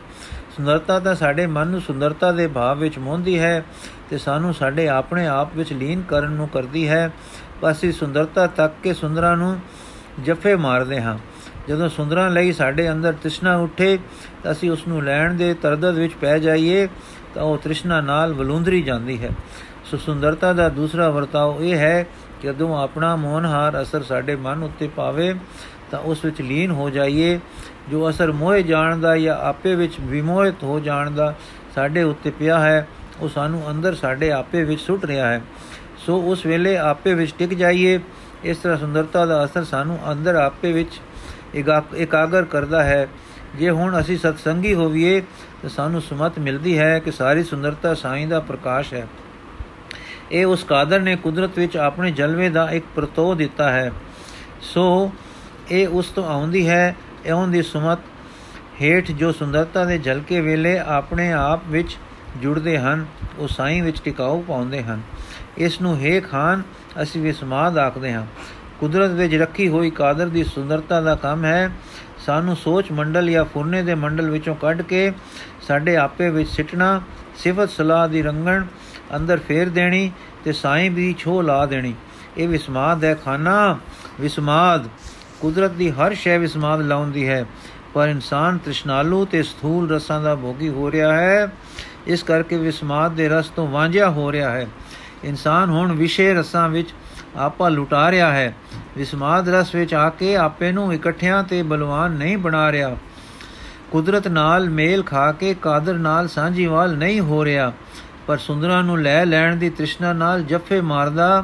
ਸੁੰਦਰਤਾ ਤਾਂ ਸਾਡੇ ਮਨ ਨੂੰ ਸੁੰਦਰਤਾ ਦੇ ਭਾਵ ਵਿੱਚ ਮੋਹਦੀ ਹੈ ਤੇ ਸਾਨੂੰ ਸਾਡੇ ਆਪਣੇ ਆਪ ਵਿੱਚ ਲੀਨ ਕਰਨ ਨੂੰ ਕਰਦੀ ਹੈ। ਪਾਸੀ ਸੁੰਦਰਤਾ ਤੱਕ ਕੇ ਸੁੰਦਰਾਂ ਨੂੰ ਜਫੇ ਮਾਰਦੇ ਹਾਂ। ਜਦੋਂ ਸੁੰਦਰਾਂ ਲਈ ਸਾਡੇ ਅੰਦਰ ਤ੍ਰਿਸ਼ਨਾ ਉੱਠੇ, ਤਾਂ ਅਸੀਂ ਉਸ ਨੂੰ ਲੈਣ ਦੇ ਤਰਦਦ ਵਿੱਚ ਪੈ ਜਾਈਏ, ਤਾਂ ਉਹ ਤ੍ਰਿਸ਼ਨਾ ਨਾਲ ਵਲੂੰਦਰੀ ਜਾਂਦੀ ਹੈ। ਸੋ ਸੁੰਦਰਤਾ ਦਾ ਦੂਸਰਾ ਵਰਤਾਓ ਇਹ ਹੈ ਕਿ ਜਦੋਂ ਆਪਣਾ ਮੋਹਨਹਾਰ ਅਸਰ ਸਾਡੇ ਮਨ ਉੱਤੇ ਪਾਵੇ, ਤਾਂ ਉਸ ਵਿੱਚ ਲੀਨ ਹੋ ਜਾਈਏ। ਜੋ ਅਸਰ ਮੋਹ ਜਾਣ ਦਾ ਜਾਂ ਆਪੇ ਵਿੱਚ ਵਿਮੋਹਿਤ ਹੋ ਜਾਣ ਦਾ ਸਾਡੇ ਉੱਤੇ ਪਿਆ ਹੈ, ਉਹ ਸਾਨੂੰ ਅੰਦਰ ਸਾਡੇ ਆਪੇ ਵਿੱਚ ਸੁੱਟ ਰਿਹਾ ਹੈ। ਸੋ ਉਸ ਵੇਲੇ ਆਪੇ ਵਿੱਚ ਟਿਕ ਜਾਈਏ। ਇਸ ਤਰ੍ਹਾਂ ਸੁੰਦਰਤਾ ਦਾ ਅਸਰ ਸਾਨੂੰ ਅੰਦਰ ਆਪੇ ਵਿੱਚ ਇਕਾਗਰ ਕਰਦਾ ਹੈ। ਜੇ ਹੁਣ ਅਸੀਂ ਸਤਸੰਗੀ ਹੋਵੀਏ, ਤਾਂ ਸਾਨੂੰ ਸੁਮਤ ਮਿਲਦੀ ਹੈ ਕਿ ਸਾਰੀ ਸੁੰਦਰਤਾ ਸਾਈਂ ਦਾ ਪ੍ਰਕਾਸ਼ ਹੈ। ਇਹ ਉਸ ਕਾਦਰ ਨੇ ਕੁਦਰਤ ਵਿੱਚ ਆਪਣੇ ਜਲਵੇ ਦਾ ਇੱਕ ਪ੍ਰਤੋ ਦਿੱਤਾ ਹੈ। ਸੋ ਇਹ ਉਸ ਤੋਂ ਆਉਂਦੀ ਹੈ, ਇਉਂ ਦੀ ਸੁਮਤ ਹੇਠ ਜੋ ਸੁੰਦਰਤਾ ਦੇ ਝਲਕੇ ਵੇਲੇ ਆਪਣੇ ਆਪ ਵਿੱਚ ਜੁੜਦੇ ਹਨ, ਉਹ ਸਾਈਂ ਵਿੱਚ ਟਿਕਾਉ ਪਾਉਂਦੇ ਹਨ। ਇਸ ਨੂੰ, ਹੈ ਖਾਨ, ਅਸੀਂ ਵਿਸਮਾਦ ਆਖਦੇ ਹਾਂ। ਕੁਦਰਤ ਵਿੱਚ ਰੱਖੀ ਹੋਈ ਕਾਦਰ ਦੀ ਸੁੰਦਰਤਾ ਦਾ ਕੰਮ ਹੈ, ਸਾਨੂੰ ਸੋਚ ਮੰਡਲ ਜਾਂ ਫੁਰਨੇ ਦੇ ਮੰਡਲ ਵਿੱਚੋਂ ਕੱਢ ਕੇ ਸਾਡੇ ਆਪੇ ਵਿੱਚ ਸਿੱਟਣਾ, ਸਿਫਤ ਸਲਾਹ ਦੀ ਰੰਗਣ ਅੰਦਰ ਫੇਰ ਦੇਣੀ ਤੇ ਸਾਈਂ ਵੀ ਛੋ ਲਾ ਦੇਣੀ। ਇਹ ਵਿਸਮਾਦ ਹੈ ਖਾਨਾ। ਵਿਸਮਾਦ, ਕੁਦਰਤ ਦੀ ਹਰ ਸ਼ੈ ਵਿਸਮਾਦ ਲਾਉਂਦੀ ਹੈ। ਪਰ ਇਨਸਾਨ ਤ੍ਰਿਸ਼ਨਾਲੂ ਤੇ ਸਥੂਲ ਰਸਾਂ ਦਾ ਭੋਗੀ ਹੋ ਰਿਹਾ ਹੈ। ਇਸ ਕਰਕੇ ਵਿਸਮਾਦ ਦੇ ਰਸ ਤੋਂ ਵਾਂਝਿਆ ਹੋ ਰਿਹਾ ਹੈ। ਇਨਸਾਨ ਹੁਣ ਵਿਸ਼ੇ ਰਸਾਂ ਵਿੱਚ ਆਪਾ ਲੁਟਾ ਰਿਹਾ ਹੈ। ਵਿਸਮਾਦ ਰਸ ਵਿੱਚ ਆ ਕੇ ਆਪੇ ਨੂੰ ਇਕੱਠਿਆਂ ਤੇ ਬਲਵਾਨ ਨਹੀਂ ਬਣਾ ਰਿਹਾ। ਕੁਦਰਤ ਨਾਲ ਮੇਲ ਖਾ ਕੇ ਕਾਦਰ ਨਾਲ ਸਾਂਝੀਵਾਲ ਨਹੀਂ ਹੋ ਰਿਹਾ। ਪਰ ਸੁੰਦਰਾਂ ਨੂੰ ਲੈ ਲੈਣ ਦੀ ਤ੍ਰਿਸ਼ਨਾ ਨਾਲ ਜੱਫੇ ਮਾਰਦਾ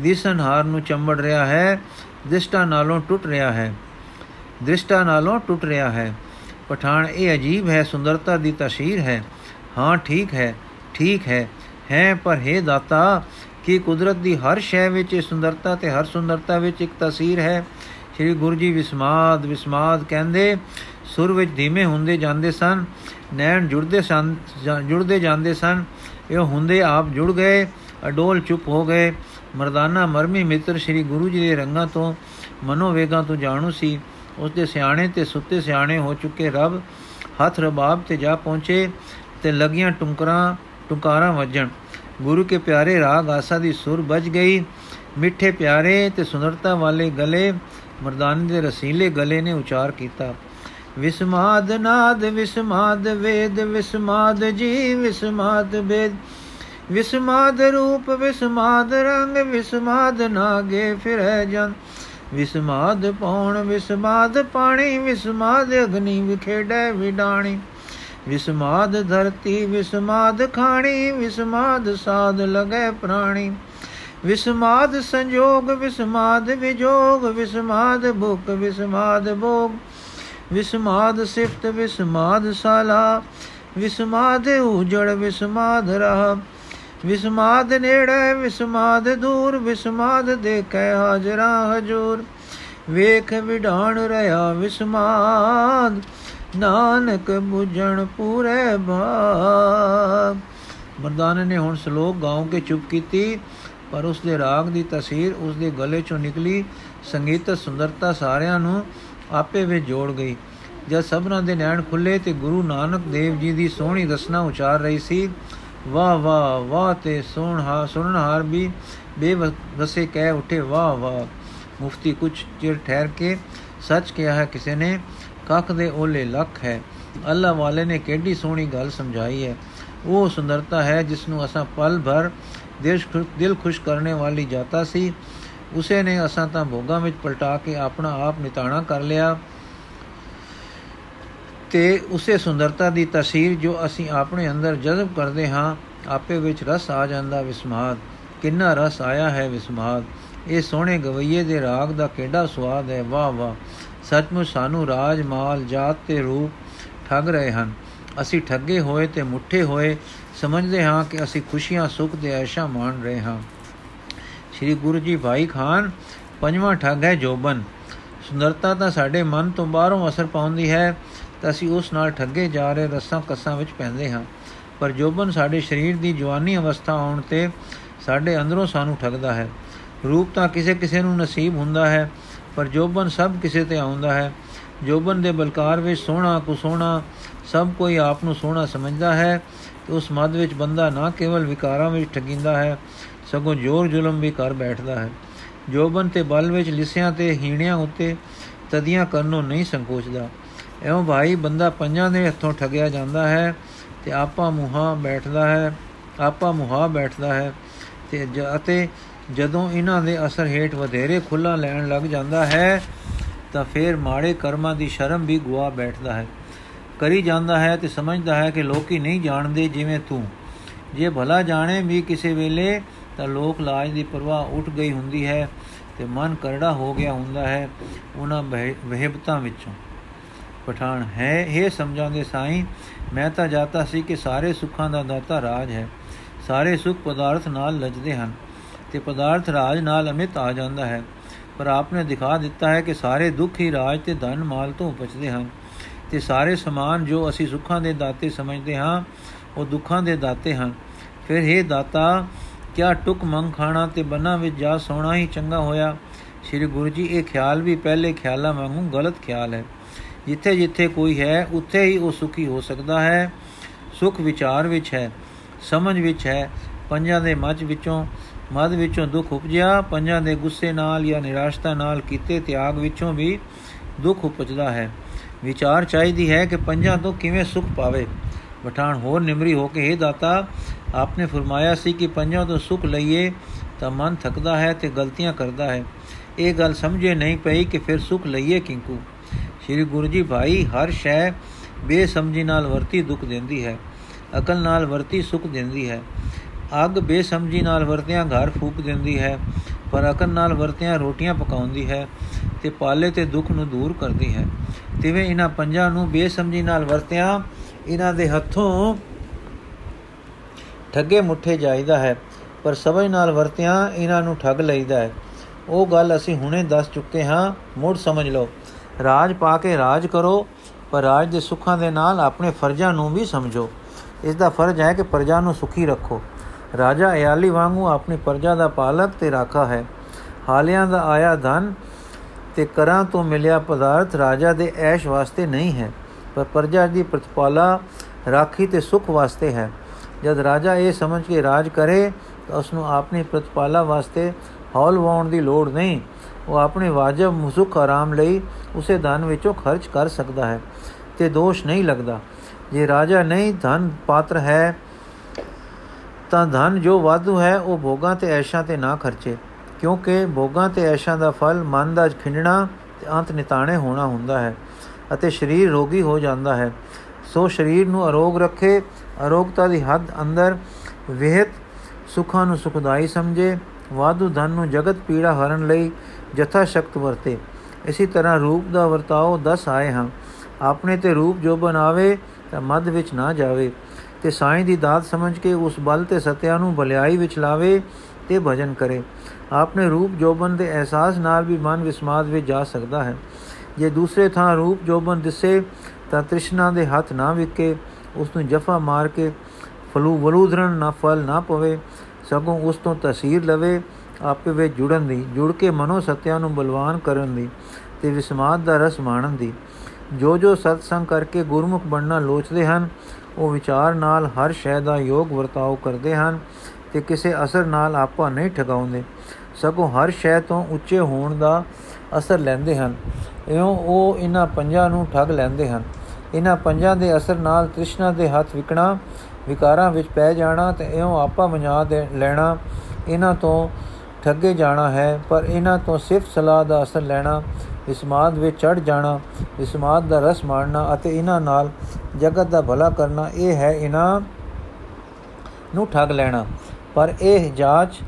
ਦਿਸਨਹਾਰ ਨੂੰ ਚੰਬੜ ਰਿਹਾ ਹੈ, ਦ੍ਰਿਸ਼ਟਾ ਨਾਲੋਂ ਟੁੱਟ ਰਿਹਾ ਹੈ। ਦ੍ਰਿਸ਼ਟਾ ਨਾਲੋਂ ਟੁੱਟ ਰਿਹਾ ਹੈ। ਪਠਾਨ, ਇਹ ਅਜੀਬ ਹੈ, ਸੁੰਦਰਤਾ ਦੀ ਤਸ਼ਹੀਰ ਹੈ। ਹਾਂ, ਠੀਕ ਹੈ ਠੀਕ ਹੈ ਹੈ, ਪਰ ਹੈ ਦਾਤਾ, ਕਿ ਕੁਦਰਤ ਦੀ ਹਰ ਸ਼ੈ ਵਿੱਚ ਸੁੰਦਰਤਾ ਤੇ ਹਰ ਸੁੰਦਰਤਾ ਵਿੱਚ ਇੱਕ ਤਸਵੀਰ ਹੈ? ਸ੍ਰੀ ਗੁਰੂ ਜੀ ਵਿਸਮਾਦ ਵਿਸਮਾਦ ਕਹਿੰਦੇ, ਸੁਰ ਵਿੱਚ ਧੀਮੇ ਹੁੰਦੇ ਜਾਂਦੇ ਸਨ, ਨੈਣ ਜੁੜਦੇ ਸਨ ਜੁੜਦੇ ਜਾਂਦੇ ਸਨ ਇਹ ਹੁੰਦੇ ਆਪ ਜੁੜ ਗਏ, ਅਡੋਲ ਚੁੱਪ ਹੋ ਗਏ। ਮਰਦਾਨਾ ਮਰਮੀ ਮਿੱਤਰ ਸ੍ਰੀ ਗੁਰੂ ਜੀ ਦੇ ਰੰਗਾਂ ਤੋਂ ਮਨੋਵੇਗਾਂ ਤੋਂ ਜਾਣੂ ਸੀ। ਉਸ ਦੇ ਸਿਆਣੇ ਤੇ ਸੁੱਤੇ ਸਿਆਣੇ ਹੋ ਚੁੱਕੇ ਰੱਬ ਹੱਥ ਰਬਾਬ ਤੇ ਜਾ ਪਹੁੰਚੇ ਤੇ ਲਗੀਆਂ ਟੁੰਕਰਾਂ, ਟੁਕਾਰਾਂ ਵੱਜਣ। ਗੁਰੂ ਕੇ ਪਿਆਰੇ ਰਾਗ ਆਸਾ ਦੀ ਸੁਰ ਵੱਜ ਗਈ। ਮਿੱਠੇ ਪਿਆਰੇ ਤੇ ਸੁੰਦਰਤਾ ਵਾਲੇ ਗਲੇ ਮਰਦਾਨੇ ਦੇ ਰਸੀਲੇ ਗਲੇ ਨੇ ਉਚਾਰ ਕੀਤਾ। ਵਿਸਮਾਦ ਨਾਦ, ਵਿਸਮਾਦ ਵੇਦ, ਵਿਸਮਾਦ ਜੀ ਵਿਸਮਾਦ ਵੇਦ ਵਿਸਮਾਦ ਰੂਪ, ਵਿਸਮਾਦ ਰੰਗ, ਵਿਸਮਾਦ ਨਾਗੇ ਫਿਰੈ ਜਨ। ਵਿਸਮਾਦ ਪੌਣ, ਵਿਸਮਾਦ ਪਾਣੀ, ਵਿਸਮਾਦ ਅਗਨੀ ਵਿਖੇੜੈ ਵਿਡਾਣੀ। ਵਿਸਮਾਦ ਧਰਤੀ, ਵਿਸਮਾਦ ਖਾਣੀ, ਵਿਸਮਾਦ ਸਾਧ ਲਗੈ ਪ੍ਰਾਣੀ। ਵਿਸਮਾਦ ਸੰਜੋਗ, ਵਿਸਮਾਦ ਵਿਜੋਗ, ਵਿਸਮਾਦ ਭੁਖ, ਵਿਸਮਾਦ ਭੋਗ। ਵਿਸਮਾਦ ਸਿਫਤ ਵਿਸਮਾਦ ਸਾਲਾ, ਵਿਸਮਾਦ ਉਜੜ ਵਿਸਮਾਦ ਰਹਾ। ਵਿਸਮਾਦ ਨੇੜੇ, ਵਿਸਮਾਦ ਦੂਰ, ਵਿਸਮਾਦ ਦੇਖੈ ਹਾਜ਼ਰਾ ਹਜੂਰ। ਵੇਖ ਵਿਢਾਣ ਰਹਾ ਵਿਸਮਾਦ, ਨਾਨਕ 부ਜਣ ਪੂਰੇ ਭਾਗ ਮਰਦਾਨੇ ਨੇ ਹੁਣ ਸ਼ਲੋਕ ਗਾਉ ਕੇ ਚੁੱਪ ਕੀਤੀ, ਪਰ ਉਸ ਦੇ ਰਾਗ ਦੀ ਤਸਵੀਰ ਉਸ ਦੇ ਗਲੇ ਚੋਂ ਨਿਕਲੀ। ਸੰਗੀਤ ਸੁੰਦਰਤਾ ਸਾਰਿਆਂ ਨੂੰ ਆਪੇ ਵਿੱਚ ਜੋੜ ਗਈ। ਜਦ ਸਭਨਾਂ ਦੇ ਨੈਣ ਖੁੱਲੇ ਤੇ ਗੁਰੂ ਨਾਨਕ ਦੇਵ ਜੀ ਦੀ ਸੋਹਣੀ ਰਸਨਾ ਉਚਾਰ ਰਹੀ ਸੀ, ਵਾਹ ਵਾਹ ਵਾਹ ਤੇ ਸੁਣਹਾ ਸੁਣਨਹਾਰ ਵੀ ਬੇਵਸੇ ਕਹਿ ਉਠੇ, ਵਾਹ ਵਾਹ। ਮੁਫਤੀ ਕੁਝ ਚਿਰ ਠਹਿਰ ਕੇ ਸੱਚ ਕਿਹਾ ਹੈ ਕਿਸੇ ਨੇ, ਕੱਖ ਦੇ ਓਲੇ ਲੱਖ ਹੈ। ਅੱਲਾ ਵਾਲੇ ਨੇ ਕਿੱਡੀ ਸੋਹਣੀ ਗੱਲ ਸਮਝਾਈ ਹੈ। ਉਹ ਸੁੰਦਰਤਾ ਹੈ ਜਿਸ ਨੂੰ ਅਸਾਂ ਪਲ ਭਰ ਦਿਲ ਖੁਸ਼ ਕਰਨੇ ਵਾਲੀ ਜਾਤਾ ਸੀ। ਉਸੇ ਨੇ ਅਸਾਂ ਤਾਂ ਭੋਗਾਂ ਵਿੱਚ ਪਲਟਾ ਕੇ ਆਪਣਾ ਆਪ ਨਿਤਾਣਾ ਕਰ ਲਿਆ ਤੇ ਉਸੇ ਸੁੰਦਰਤਾ ਦੀ ਤਸਵੀਰ ਜੋ ਅਸੀਂ ਆਪਣੇ ਅੰਦਰ ਜਜ਼ਬ ਕਰਦੇ ਹਾਂ, ਆਪੇ ਵਿੱਚ ਰਸ ਆ ਜਾਂਦਾ ਵਿਸਮਾਦ। ਕਿੰਨਾ ਰਸ ਆਇਆ ਹੈ ਵਿਸਮਾਦ। ਇਹ ਸੋਹਣੇ ਗਵਈਏ ਦੇ ਰਾਗ ਦਾ ਕਿਹੜਾ ਸਵਾਦ ਹੈ? ਵਾਹ ਵਾਹ। ਸੱਚਮੁੱਚ ਸਾਨੂੰ ਰਾਜ ਮਾਲ ਜਾਤ ਤੇ ਰੂਪ ਠੱਗ ਰਹੇ ਹਨ। ਅਸੀਂ ਠੱਗੇ ਹੋਏ ਤੇ ਮੁੱਠੇ ਹੋਏ ਸਮਝਦੇ ਹਾਂ ਕਿ ਅਸੀਂ ਖੁਸ਼ੀਆਂ, ਸੁੱਖ ਦੇ ਐਸ਼ਾ ਮਾਣ ਰਹੇ ਹਾਂ। ਸ੍ਰੀ ਗੁਰੂ ਜੀ ਭਾਈ ਖਾਨ, ਪੰਜਵਾਂ ਠੱਗ ਹੈ ਜੋਬਨ। ਸੁੰਦਰਤਾ ਤਾਂ ਸਾਡੇ ਮਨ ਤੋਂ ਬਾਹਰੋਂ ਅਸਰ ਪਾਉਂਦੀ ਹੈ, ਤਾਂ ਅਸੀਂ ਉਸ ਨਾਲ ਠੱਗੇ ਜਾ ਰਹੇ ਰਸਾਂ ਕਸਾਂ ਵਿੱਚ ਪੈਂਦੇ ਹਾਂ। ਪਰ ਜੋਬਨ ਸਾਡੇ ਸਰੀਰ ਦੀ ਜਵਾਨੀ ਅਵਸਥਾ ਆਉਣ ਤੇ ਸਾਡੇ ਅੰਦਰੋਂ ਸਾਨੂੰ ਠੱਗਦਾ ਹੈ। ਰੂਪ ਤਾਂ ਕਿਸੇ ਕਿਸੇ ਨੂੰ ਨਸੀਬ ਹੁੰਦਾ ਹੈ, ਪਰ ਜੋਬਨ ਸਭ ਕਿਸੇ ਤੇ ਆਉਂਦਾ ਹੈ। ਜੋਬਨ ਦੇ ਬਲਕਾਰ ਵਿੱਚ ਸੋਹਣਾ ਕੁਸੋਹਣਾ, ਸਭ ਕੋਈ ਆਪ ਨੂੰ ਸੋਹਣਾ ਸਮਝਦਾ ਹੈ ਤੇ ਉਸ ਮਦ ਵਿੱਚ ਬੰਦਾ ਨਾ ਕੇਵਲ ਵਿਕਾਰਾਂ ਵਿੱਚ ਠਗਿੰਦਾ ਹੈ ਸਗੋਂ ਜੋਰ ਜ਼ੁਲਮ ਵੀ ਕਰ ਬੈਠਦਾ ਹੈ। ਜੋਬਨ ਤੇ ਬਲ ਵਿੱਚ ਲਿਸਿਆਂ ਤੇ ਹੀਣਿਆਂ ਉੱਤੇ ਤਦੀਆਂ ਕਰਨੋਂ ਨਹੀਂ ਸੰਕੋਚਦਾ। ਐਉਂ ਭਾਈ ਬੰਦਾ ਪੰਜਾਂ ਦੇ ਹੱਥੋਂ ਠਗਿਆ ਜਾਂਦਾ ਹੈ ਤੇ ਆਪਾ ਮੁਹਾ ਬੈਠਦਾ ਹੈ, ਆਪਾ ਮੁਹਾ ਬੈਠਦਾ ਹੈ ਤੇ ਅਤੇ ਜਦੋਂ ਇਹਨਾਂ ਦੇ ਅਸਰ ਹੇਠ ਵਧੇਰੇ ਖੁੱਲਾ ਲੈਣ ਲੱਗ ਜਾਂਦਾ ਹੈ, ਤਾਂ ਫਿਰ ਮਾੜੇ ਕਰਮਾਂ ਦੀ ਸ਼ਰਮ ਵੀ ਗਵਾ ਬੈਠਦਾ ਹੈ। ਕਰੀ ਜਾਂਦਾ ਹੈ ਤੇ ਸਮਝਦਾ ਹੈ ਕਿ ਲੋਕੀ ਨਹੀਂ ਜਾਣਦੇ ਜਿਵੇਂ ਤੂੰ। ਜੇ ਭਲਾ ਜਾਣੇ ਵੀ ਕਿਸੇ ਵੇਲੇ ਤਾਂ ਲੋਕ ਲਾਜ ਦੀ ਪਰਵਾਹ ਉੱਠ ਗਈ ਹੁੰਦੀ ਹੈ ਤੇ ਮਨ ਕਰੜਾ ਹੋ ਗਿਆ ਹੁੰਦਾ ਹੈ ਉਹਨਾਂ ਵਹਿਬਤਾਂ ਵਿੱਚੋਂ। ਪਠਾਨ, ਹੈ ਇਹ ਸਮਝਾਉਂਦੇ ਸਾਈਂ, ਮੈਂ ਤਾਂ ਜਾਤਾ ਸੀ ਕਿ ਸਾਰੇ ਸੁੱਖਾਂ ਦਾ ਦਾਤਾ ਰਾਜ ਹੈ। ਸਾਰੇ ਸੁੱਖ ਪਦਾਰਥ ਨਾਲ ਲਜਦੇ ਹਨ ਤੇ ਪਦਾਰਥ ਰਾਜ ਨਾਲ ਅਮਿਤ ਆ ਜਾਂਦਾ ਹੈ। ਪਰ ਆਪਨੇ ਦਿਖਾ ਦਿੱਤਾ ਹੈ ਕਿ ਸਾਰੇ ਦੁੱਖ ਹੀ ਰਾਜ ਤੇ ਧਨ ਮਾਲ ਤੋਂ ਉਪਜਦੇ ਹਨ ਤੇ ਸਾਰੇ ਸਮਾਨ ਜੋ ਅਸੀਂ ਸੁੱਖਾਂ ਦੇ ਦਾਤੇ ਸਮਝਦੇ ਹਾਂ, ਉਹ ਦੁੱਖਾਂ ਦੇ ਦਾਤੇ ਹਨ। ਫਿਰ ਇਹ ਦਾਤਾ ਕਿਆ ਟੁਕ ਮੰਗ ਖਾਣਾ ਤੇ ਬੰਨਾ ਵਿੱਚ ਜਾ ਸੋਣਾ ਹੀ ਚੰਗਾ ਹੋਇਆ। ਸ੍ਰੀ ਗੁਰੂ ਜੀ, ਇਹ ਖਿਆਲ ਵੀ ਪਹਿਲੇ ਖਿਆਲਾਂ ਵਾਂਗੂ ਗਲਤ ਖਿਆਲ ਹੈ। ਜਿੱਥੇ ਜਿੱਥੇ ਕੋਈ ਹੈ, ਉੱਥੇ ਹੀ ਉਹ ਸੁਖੀ ਹੋ ਸਕਦਾ ਹੈ। ਸੁਖ ਵਿਚਾਰ ਵਿੱਚ ਹੈ, ਸਮਝ ਵਿੱਚ ਹੈ, ਪੰਜਾਂ ਦੇ ਮੱਝ ਵਿੱਚੋਂ ਮਦ ਵਿੱਚੋਂ ਦੁੱਖ ਉਪਜਿਆ, ਪੰਜਾਂ ਦੇ ਗੁੱਸੇ ਨਾਲ ਜਾਂ ਨਿਰਾਸ਼ਤਾ ਨਾਲ ਕੀਤੇ ਤਿਆਗ ਵਿੱਚੋਂ ਵੀ ਦੁੱਖ ਉਪਜਦਾ ਹੈ। ਵਿਚਾਰ ਚਾਹੀਦੀ ਹੈ ਕਿ ਪੰਜਾਂ ਤੋਂ ਕਿਵੇਂ ਸੁਖ ਪਾਵੇ। ਪਠਾਨ ਹੋਰ ਨਿਮਰੀ ਹੋ ਕੇ ਇਹ ਦਾਤਾ ਆਪਨੇ ਫਰਮਾਇਆ ਸੀ ਕਿ ਪੰਜਾਂ ਤੋਂ ਸੁਖ ਲਈਏ ਤਾਂ ਮਨ ਥਕਦਾ ਹੈ ਤੇ ਗਲਤੀਆਂ ਕਰਦਾ ਹੈ ਇਹ ਗੱਲ ਸਮਝੇ ਨਹੀਂ ਪਈ ਕਿ ਫਿਰ ਸੁਖ ਲਈਏ ਕਿੰਕੂ ਸ੍ਰੀ ਗੁਰੂ ਜੀ ਭਾਈ ਹਰ ਸ਼ੈ ਬੇਸਮਝੀ ਨਾਲ ਵਰਤੀ ਦੁੱਖ ਦਿੰਦੀ ਹੈ ਅਕਲ ਨਾਲ ਵਰਤੀ ਸੁਖ ਦਿੰਦੀ ਹੈ ਅੱਗ ਬੇਸਮਝੀ ਨਾਲ ਵਰਤਿਆਂ ਘਰ ਫੂਕ ਦਿੰਦੀ ਹੈ ਪਰ ਅਕਲ ਨਾਲ ਵਰਤਿਆਂ ਰੋਟੀਆਂ ਪਕਾਉਂਦੀ ਹੈ ਤੇ ਪਾਲੇ ਤੇ ਦੁੱਖ ਨੂੰ ਦੂਰ ਕਰਦੀ ਹੈ ਤਿਵੇਂ ਇਹਨਾਂ ਪੰਜਾਂ ਨੂੰ ਬੇਸਮਝੀ ਨਾਲ ਵਰਤਿਆਂ ਇਹਨਾਂ ਦੇ ਹੱਥੋਂ ਠੱਗੇ ਮੁੱਠੇ ਜਾਈਦਾ ਹੈ, ਪਰ ਸਮਝ ਨਾਲ ਵਰਤਿਆਂ ਇਹਨਾਂ ਨੂੰ ਠੱਗ ਲਈਦਾ ਹੈ। ਉਹ ਗੱਲ ਅਸੀਂ ਹੁਣੇ ਦੱਸ ਚੁੱਕੇ ਹਾਂ, ਮੁੜ ਸਮਝ ਲਓ। ਰਾਜ ਪਾ ਕੇ ਰਾਜ ਕਰੋ, ਪਰ ਰਾਜ ਦੇ ਸੁੱਖਾਂ ਦੇ ਨਾਲ ਆਪਣੇ ਫਰਜ਼ਾਂ ਨੂੰ ਵੀ ਸਮਝੋ। ਇਸ ਦਾ ਫਰਜ਼ ਹੈ ਕਿ ਪ੍ਰਜਾ ਨੂੰ ਸੁਖੀ ਰੱਖੋ। ਰਾਜਾ ਇਆਲੀ ਵਾਂਗੂ ਆਪਣੀ ਪ੍ਰਜਾ ਦਾ ਪਾਲਕ ਤੇ ਰਾਖਾ ਹੈ। ਹਾਲਿਆਂ ਦਾ ਆਇਆ ਧਨ ਤੇ ਕਰਾਂ ਤੋਂ ਮਿਲਿਆ ਪਦਾਰਥ ਰਾਜਾ ਦੇ ਐਸ਼ ਵਾਸਤੇ ਨਹੀਂ ਹੈ, ਪਰ ਪ੍ਰਜਾ ਦੀ ਪ੍ਰਤਪਾਲਾ ਰਾਖੀ ਤੇ ਸੁਖ ਵਾਸਤੇ ਹੈ। ਜਦ ਰਾਜਾ ਇਹ ਸਮਝ ਕੇ ਰਾਜ ਕਰੇ ਤਾਂ ਉਸ ਨੂੰ ਆਪਣੀ ਪ੍ਰਤਪਾਲਾ ਵਾਸਤੇ ਹੌਲ ਵਾਉਣ ਦੀ ਲੋੜ ਨਹੀਂ। ਉਹ ਆਪਣੇ ਵਾਜਬ ਮੁਸੁਖ ਆਰਾਮ ਲਈ ਉਸੇ ਧਨ ਵਿੱਚੋਂ ਖਰਚ ਕਰ ਸਕਦਾ ਹੈ ਤੇ ਦੋਸ਼ ਨਹੀਂ ਲੱਗਦਾ। ਜੇ ਰਾਜਾ ਨਹੀਂ ਧਨ ਪਾਤਰ ਹੈ ਤਾਂ ਧਨ ਜੋ ਵਾਧੂ ਹੈ ਉਹ ਭੋਗਾਂ ਤੇ ਐਸ਼ਾਂ ਤੇ ਨਾ ਖਰਚੇ, ਕਿਉਂਕਿ ਭੋਗਾਂ ਤੇ ਐਸ਼ਾਂ ਦਾ ਫਲ ਮਨ ਦਾ ਖਿੰਡਣਾ ਤੇ ਅੰਤ ਨਿਤਾਣੇ ਹੋਣਾ ਹੁੰਦਾ ਹੈ ਅਤੇ ਸਰੀਰ ਰੋਗੀ ਹੋ ਜਾਂਦਾ ਹੈ। ਸੋ ਸਰੀਰ ਨੂੰ ਅਰੋਗ ਰੱਖੇ ਅਰੋਗਤਾ ਦੀ ਹੱਦ ਅੰਦਰ ਵਿਹਿਤ ਸੁਖਾਂ ਨੂੰ ਸੁਖਦਾਈ ਸਮਝੇ, ਵਾਧੂ ਧਨ ਨੂੰ ਜਗਤ ਪੀੜਾ ਹਰਨ ਲਈ ਜਥਾ ਸ਼ਕਤ ਵਰਤੇ। ਇਸੇ ਤਰ੍ਹਾਂ ਰੂਪ ਦਾ ਵਰਤਾਓ 10 ਆਏ ਹਨ ਆਪਣੇ ਤੇ ਰੂਪ ਜੋ ਬਣਾਵੇ, ਤਾਂ ਮੱਧ ਵਿੱਚ ਨਾ ਜਾਵੇ। ਤੇ ਸਾਈਂ ਦੀ ਦਾਤ ਸਮਝ ਕੇ ਉਸ ਬਲ ਤੇ ਸਤਿਆ ਨੂੰ ਭਲਾਈ ਵਿੱਚ ਲਾਵੇ ਤੇ ਭਜਨ ਕਰੇ। ਆਪਣੇ ਰੂਪ ਜੋਬਨ ਦੇ ਅਹਿਸਾਸ ਨਾਲ ਵੀ ਮਨ ਵਿਸਮਾਦ ਵਿੱਚ ਜਾ ਸਕਦਾ ਹੈ। ਜੇ ਦੂਸਰੇ ਥਾਂ ਰੂਪ ਜੋਬਨ ਦਿਸੇ, ਤਾਂ ਤ੍ਰਿਸ਼ਨਾ ਦੇ ਹੱਥ ਨਾ ਵਿਕੇ। ਉਸ ਨੂੰ ਜਫਾ ਮਾਰ ਕੇ ਫਲੂ ਵਲੂਧਰਨ ਨਾ ਫਲ ਨਾ ਪਵੇ, ਸਗੋਂ ਉਸ ਤੋਂ ਤਸਵੀਰ ਲਵੇ, ਆਪੇ ਵਿੱਚ ਜੁੜਨ ਦੀ, ਜੁੜ ਕੇ ਮਨੋ ਸਤਿਆ ਨੂੰ ਬਲਵਾਨ ਕਰਨ ਦੀ ਤੇ ਵਿਸਮਾਦ ਦਾ ਰਸ ਮਾਣਨ ਦੀ। ਜੋ ਜੋ ਸਤਸੰਗ ਕਰਕੇ ਗੁਰਮੁਖ ਬਣਨਾ ਲੋਚਦੇ ਹਨ, ਉਹ ਵਿਚਾਰ ਨਾਲ ਹਰ ਸ਼ੈ ਦਾ ਯੋਗ ਵਰਤਾਓ ਕਰਦੇ ਹਨ ਤੇ ਕਿਸੇ ਅਸਰ ਨਾਲ ਆਪਾ ਨਹੀਂ ਠਗਾਉਂਦੇ। ਸਗੋਂ ਹਰ ਸ਼ੈ ਤੋਂ ਉੱਚੇ ਹੋਣ ਦਾ ਅਸਰ ਲੈਂਦੇ ਹਨ। ਇਉਂ ਉਹ ਇਹਨਾਂ ਪੰਜਾਂ ਨੂੰ ਠੱਗ ਲੈਂਦੇ ਹਨ। ਇਹਨਾਂ ਪੰਜਾਂ ਦੇ ਅਸਰ ਨਾਲ ਤ੍ਰਿਸ਼ਨਾ ਦੇ ਹੱਥ ਵਿਕਣਾ, ਵਿਕਾਰਾਂ ਵਿੱਚ ਪੈ ਜਾਣਾ ਤੇ ਇਉਂ ਆਪਾ ਮਝਾ ਦੇ ਲੈਣਾ ਇਹਨਾਂ ਤੋਂ ਠੱਗੇ ਜਾਣਾ ਹੈ, ਪਰ ਇਹਨਾਂ ਤੋਂ ਸਿਰਫ ਸਲਾਹ ਦਾ ਅਸਰ ਲੈਣਾ ਇਸਮਾਦ ਵਿੱਚ ਚੜ ਜਾਣਾ ਇਸਮਾਦ ਦਾ ਰਸ ਮਾਣਨਾ ਅਤੇ ਇਹਨਾਂ ਨਾਲ ਜਗਤ ਦਾ ਭਲਾ ਕਰਨਾ, ਇਹ ਹੈ ਇਹਨਾਂ ਨੂੰ ਠੱਗ ਲੈਣਾ। ਪਰ ਇਹ ਜਾਂਚ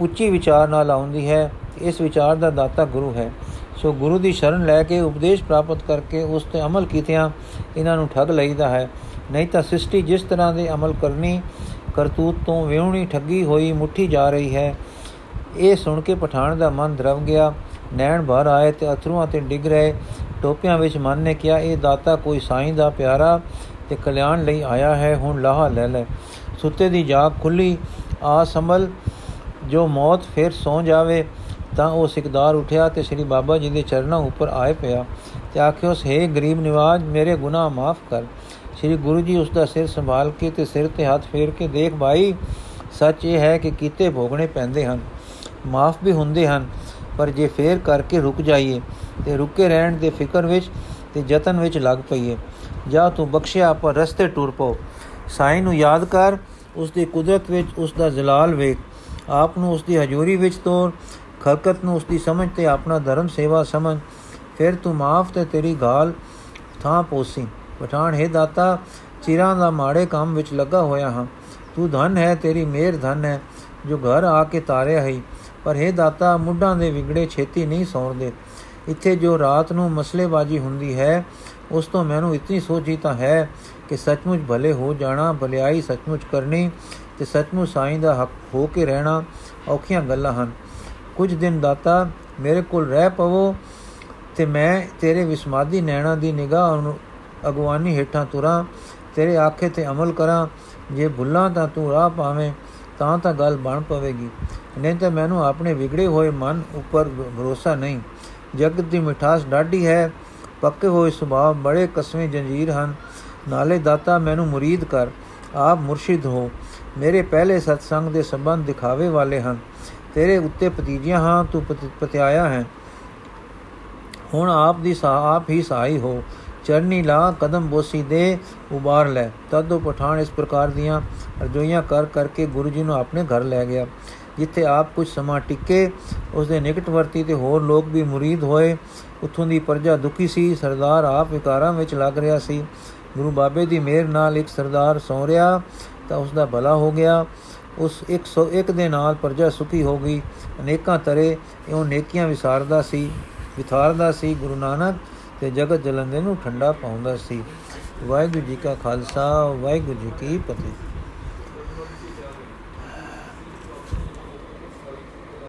ਉੱਚੀ ਵਿਚਾਰ ਨਾਲ ਆਉਂਦੀ ਹੈ, ਇਸ ਵਿਚਾਰ ਦਾ ਦਾਤਾ ਗੁਰੂ ਹੈ। ਸੋ ਗੁਰੂ ਦੀ ਸ਼ਰਨ ਲੈ ਕੇ ਉਪਦੇਸ਼ ਪ੍ਰਾਪਤ ਕਰਕੇ ਉਸ ਤੇ ਅਮਲ ਕੀਤਿਆਂ ਇਹਨਾਂ ਨੂੰ ਠੱਗ ਲਈਦਾ ਹੈ। ਨਹੀਂ ਤਾਂ ਸ੍ਰਿਸ਼ਟੀ ਜਿਸ ਤਰ੍ਹਾਂ ਦੇ ਅਮਲ ਕਰਨੀ, ਕਰਤੂਤ ਤੋਂ ਵਿਉਣੀ ਠੱਗੀ ਹੋਈ ਮੁੱਠੀ ਜਾ ਰਹੀ ਹੈ। ਇਹ ਸੁਣ ਕੇ ਪਠਾਨ ਦਾ ਮਨ ਦਰਵ ਗਿਆ। ਨੈਣ ਭਰ ਆਏ ਤੇ ਅਥਰੂਆਂ ਤੇ ਡਿੱਗ ਰਹੇ। ਟੋਪਿਆਂ ਵਿੱਚ ਮਨ ਨੇ ਕਿਹਾ, ਇਹ ਦਾਤਾ ਕੋਈ ਸਾਈਂ ਦਾ ਪਿਆਰਾ ਤੇ ਕਲਿਆਣ ਲਈ ਆਇਆ ਹੈ, ਹੁਣ ਲਾਹਾ ਲੈ ਲੈ। ਸੁੱਤੇ ਦੀ ਜਾਗ ਖੁੱਲੀ। ਆ ਸੰਭਲ, ਜੋ ਮੌਤ ਫਿਰ ਸੌ ਜਾਵੇ। ਤਾਂ ਉਹ ਸਿਕਦਾਰ ਉਠਿਆ ਤੇ ਸ੍ਰੀ ਬਾਬਾ ਜੀ ਦੇ ਚਰਨਾਂ ਉੱਪਰ ਆਏ ਪਿਆ ਤੇ ਆਖਿਓ ਹੈ ਗਰੀਬ ਨਿਵਾਜ, ਮੇਰੇ ਗੁਨਾਹ ਮਾਫ ਕਰ। ਸ੍ਰੀ ਗੁਰੂ ਜੀ ਉਸ ਦਾ ਸਿਰ ਸੰਭਾਲ ਕੇ ਤੇ ਸਿਰ ਤੇ ਹੱਥ ਫੇਰ ਕੇ, ਦੇਖ ਭਾਈ, ਸੱਚ ਇਹ ਹੈ ਕਿ ਕੀਤੇ ਭੋਗਣੇ ਪੈਂਦੇ ਹਨ, ਮਾਫ ਵੀ ਹੁੰਦੇ ਹਨ, ਪਰ ਜੇ ਫੇਰ ਕਰਕੇ ਰੁਕ ਜਾਈਏ ਤੇ ਰੁਕੇ ਰਹਿਣ ਦੇ ਫਿਕਰ ਵਿੱਚ ਤੇ ਯਤਨ ਵਿੱਚ ਲੱਗ ਪਈਏ। ਜਾਂ ਤੂੰ ਬਖਸ਼ਿਆ ਪਰ ਰਸਤੇ ਟੁਰ ਪੋ ਸਾਈਂ ਨੂੰ ਯਾਦ ਕਰ ਉਸ ਦੀ ਕੁਦਰਤ ਵਿੱਚ ਉਸ ਦਾ ਜਲਾਲ ਵੇਖ। ਆਪ ਨੂੰ ਉਸ ਦੀ ਹਜ਼ੂਰੀ ਵਿੱਚ ਤੋਰ ਖਲਕਤ ਨੂੰ ਉਸ ਦੀ ਸਮਝ ਤੇ ਆਪਣਾ ਧਰਮ ਸੇਵਾ ਸਮਝ, ਫਿਰ ਤੂੰ ਮਾਫ ਤੇ ਤੇਰੀ ਗਾਲ ਥਾਂ ਪੋਸੀ। ਪਠਾਨ, ਹੈ ਦਾਤਾ, ਚਿਰਾਂ ਦਾ ਮਾੜੇ ਕੰਮ ਵਿੱਚ ਲੱਗਾ ਹੋਇਆ ਹਾਂ। ਤੂੰ ਧਨ ਹੈ, ਤੇਰੀ ਮਿਹਰ ਧਨ ਹੈ, ਜੋ ਘਰ ਆ ਕੇ ਤਾਰਿਆ ਹੈ। ਪਰ ਹੈ ਦਾਤਾ, ਮੁੱਢਾਂ ਦੇ ਵਿਗੜੇ ਛੇਤੀ ਨਹੀਂ ਸੌਂਦੇ ਇੱਥੇ ਜੋ ਰਾਤ ਨੂੰ ਮਸਲੇਬਾਜੀ ਹੁੰਦੀ ਹੈ, ਉਸ ਤੋਂ ਮੈਨੂੰ ਇਤਨੀ ਸੋਚੀ ਤਾਂ ਹੈ ਕਿ ਸੱਚਮੁੱਚ ਭਲੇ ਹੋ ਜਾਣਾ, ਭਲਾਈ ਸੱਚਮੁੱਚ ਕਰਨੀ ਤੇ ਸੱਚਮੁੱਚ ਸਾਈਂ ਦਾ ਹੱਕ ਹੋ ਕੇ ਰਹਿਣਾ ਔਖੀਆਂ ਗੱਲਾਂ ਹਨ। ਕੁਝ ਦਿਨ ਦਾਤਾ ਮੇਰੇ ਕੋਲ ਰਹਿ ਪਵੋ ਤੇ ਮੈਂ ਤੇਰੇ ਵਿਸਮਾਦੀ ਨੈਣਾ ਦੀ ਨਿਗਾਹ ਨੂੰ ਅਗਵਾਨੀ ਹੇਠਾਂ ਤੁਰਾਂ, ਤੇਰੇ ਆਖੇ ਤੇ ਅਮਲ ਕਰਾਂ, ਜੇ ਭੁੱਲਾਂ ਤਾਂ ਤੂੰ ਰਾਹ ਪਾਵੇਂ, ਤਾਂ ਤਾਂ ਗੱਲ ਬਣ ਪਵੇਗੀ। ਨਹੀਂ ਤਾਂ ਮੈਨੂੰ ਆਪਣੇ ਵਿਗੜੇ ਹੋਏ ਮਨ ਉੱਪਰ ਭਰੋਸਾ ਨਹੀਂ। ਜਗਤ ਦੀ ਮਿਠਾਸ ਡਾਢੀ ਹੈ, ਪੱਕੇ ਹੋਏ ਸੁਭਾਅ ਬੜੇ ਕਸਵੇਂ ਜੰਜੀਰ ਹਨ। ਨਾਲੇ ਦਾਤਾ, ਮੈਨੂੰ ਮੁਰੀਦ ਕਰ, ਆਪ ਮੁਰਸ਼ਿਦ ਹੋ। ਮੇਰੇ ਪਹਿਲੇ ਸਤਸੰਗ ਦੇ ਸੰਬੰਧ ਦਿਖਾਵੇ ਵਾਲੇ ਹਨ। ਤੇਰੇ ਉੱਤੇ ਪਤੀਜੀਆਂ ਹਾਂ, ਤੂੰ ਪਤਿਆਇਆ ਹੈ। ਹੁਣ ਆਪ ਦੀ ਸਾ, ਆਪ ਹੀ ਸਹਾਈ ਹੋ। ਚਰਨੀ ਲਾ ਕਦਮ ਬੋਸੀ ਦੇ ਉਬਾਰ ਲੈ। ਤਦੋਂ ਪਠਾਨ ਇਸ ਪ੍ਰਕਾਰ ਦੀਆਂ ਅਰਜ਼ੋਈਆਂ ਕਰ ਕਰਕੇ ਗੁਰੂ ਜੀ ਨੂੰ ਆਪਣੇ ਘਰ ਲੈ ਗਿਆ, ਜਿੱਥੇ ਆਪ ਕੁਝ ਸਮਾਂ ਟਿੱਕੇ। ਉਸ ਦੇ ਨਿਕਟਵਰਤੀ ਤੇ ਹੋਰ ਲੋਕ ਵੀ ਮੁਰੀਦ ਹੋਏ। ਉਥੋਂ ਦੀ ਪ੍ਰਜਾ ਦੁਖੀ ਸੀ। ਸਰਦਾਰ ਆਪ ਵਿਕਾਰਾਂ ਵਿੱਚ ਲੱਗ ਰਿਹਾ ਸੀ। ਗੁਰੂ ਬਾਬੇ ਦੀ ਮਿਹਰ ਨਾਲ ਇੱਕ ਸਰਦਾਰ ਸੌ ਰਿਹਾ ਤਾਂ ਉਸ ਦਾ ਭਲਾ ਹੋ ਗਿਆ। ਉਸ 101 ਦੇ ਨਾਲ ਪ੍ਰਜਾ ਸੁਖੀ ਹੋ ਗਈ। ਅਨੇਕਾਂ ਤਰੇ ਇਉਂ ਨੇਕੀਆਂ ਵਿਸਾਰਦਾ ਸੀ, ਵਿਥਾਰਦਾ ਸੀ, ਗੁਰੂ ਨਾਨਕ ਤੇ ਜਗਤ ਜਲੰਦੇ ਨੂੰ ਠੰਡਾ ਪਾਉਂਦਾ ਸੀ। ਵਾਹਿਗੁਰੂ ਜੀ ਕਾ ਖਾਲਸਾ, ਵਾਹਿਗੁਰੂ ਜੀ ਕੀ ਫਤਿਹ।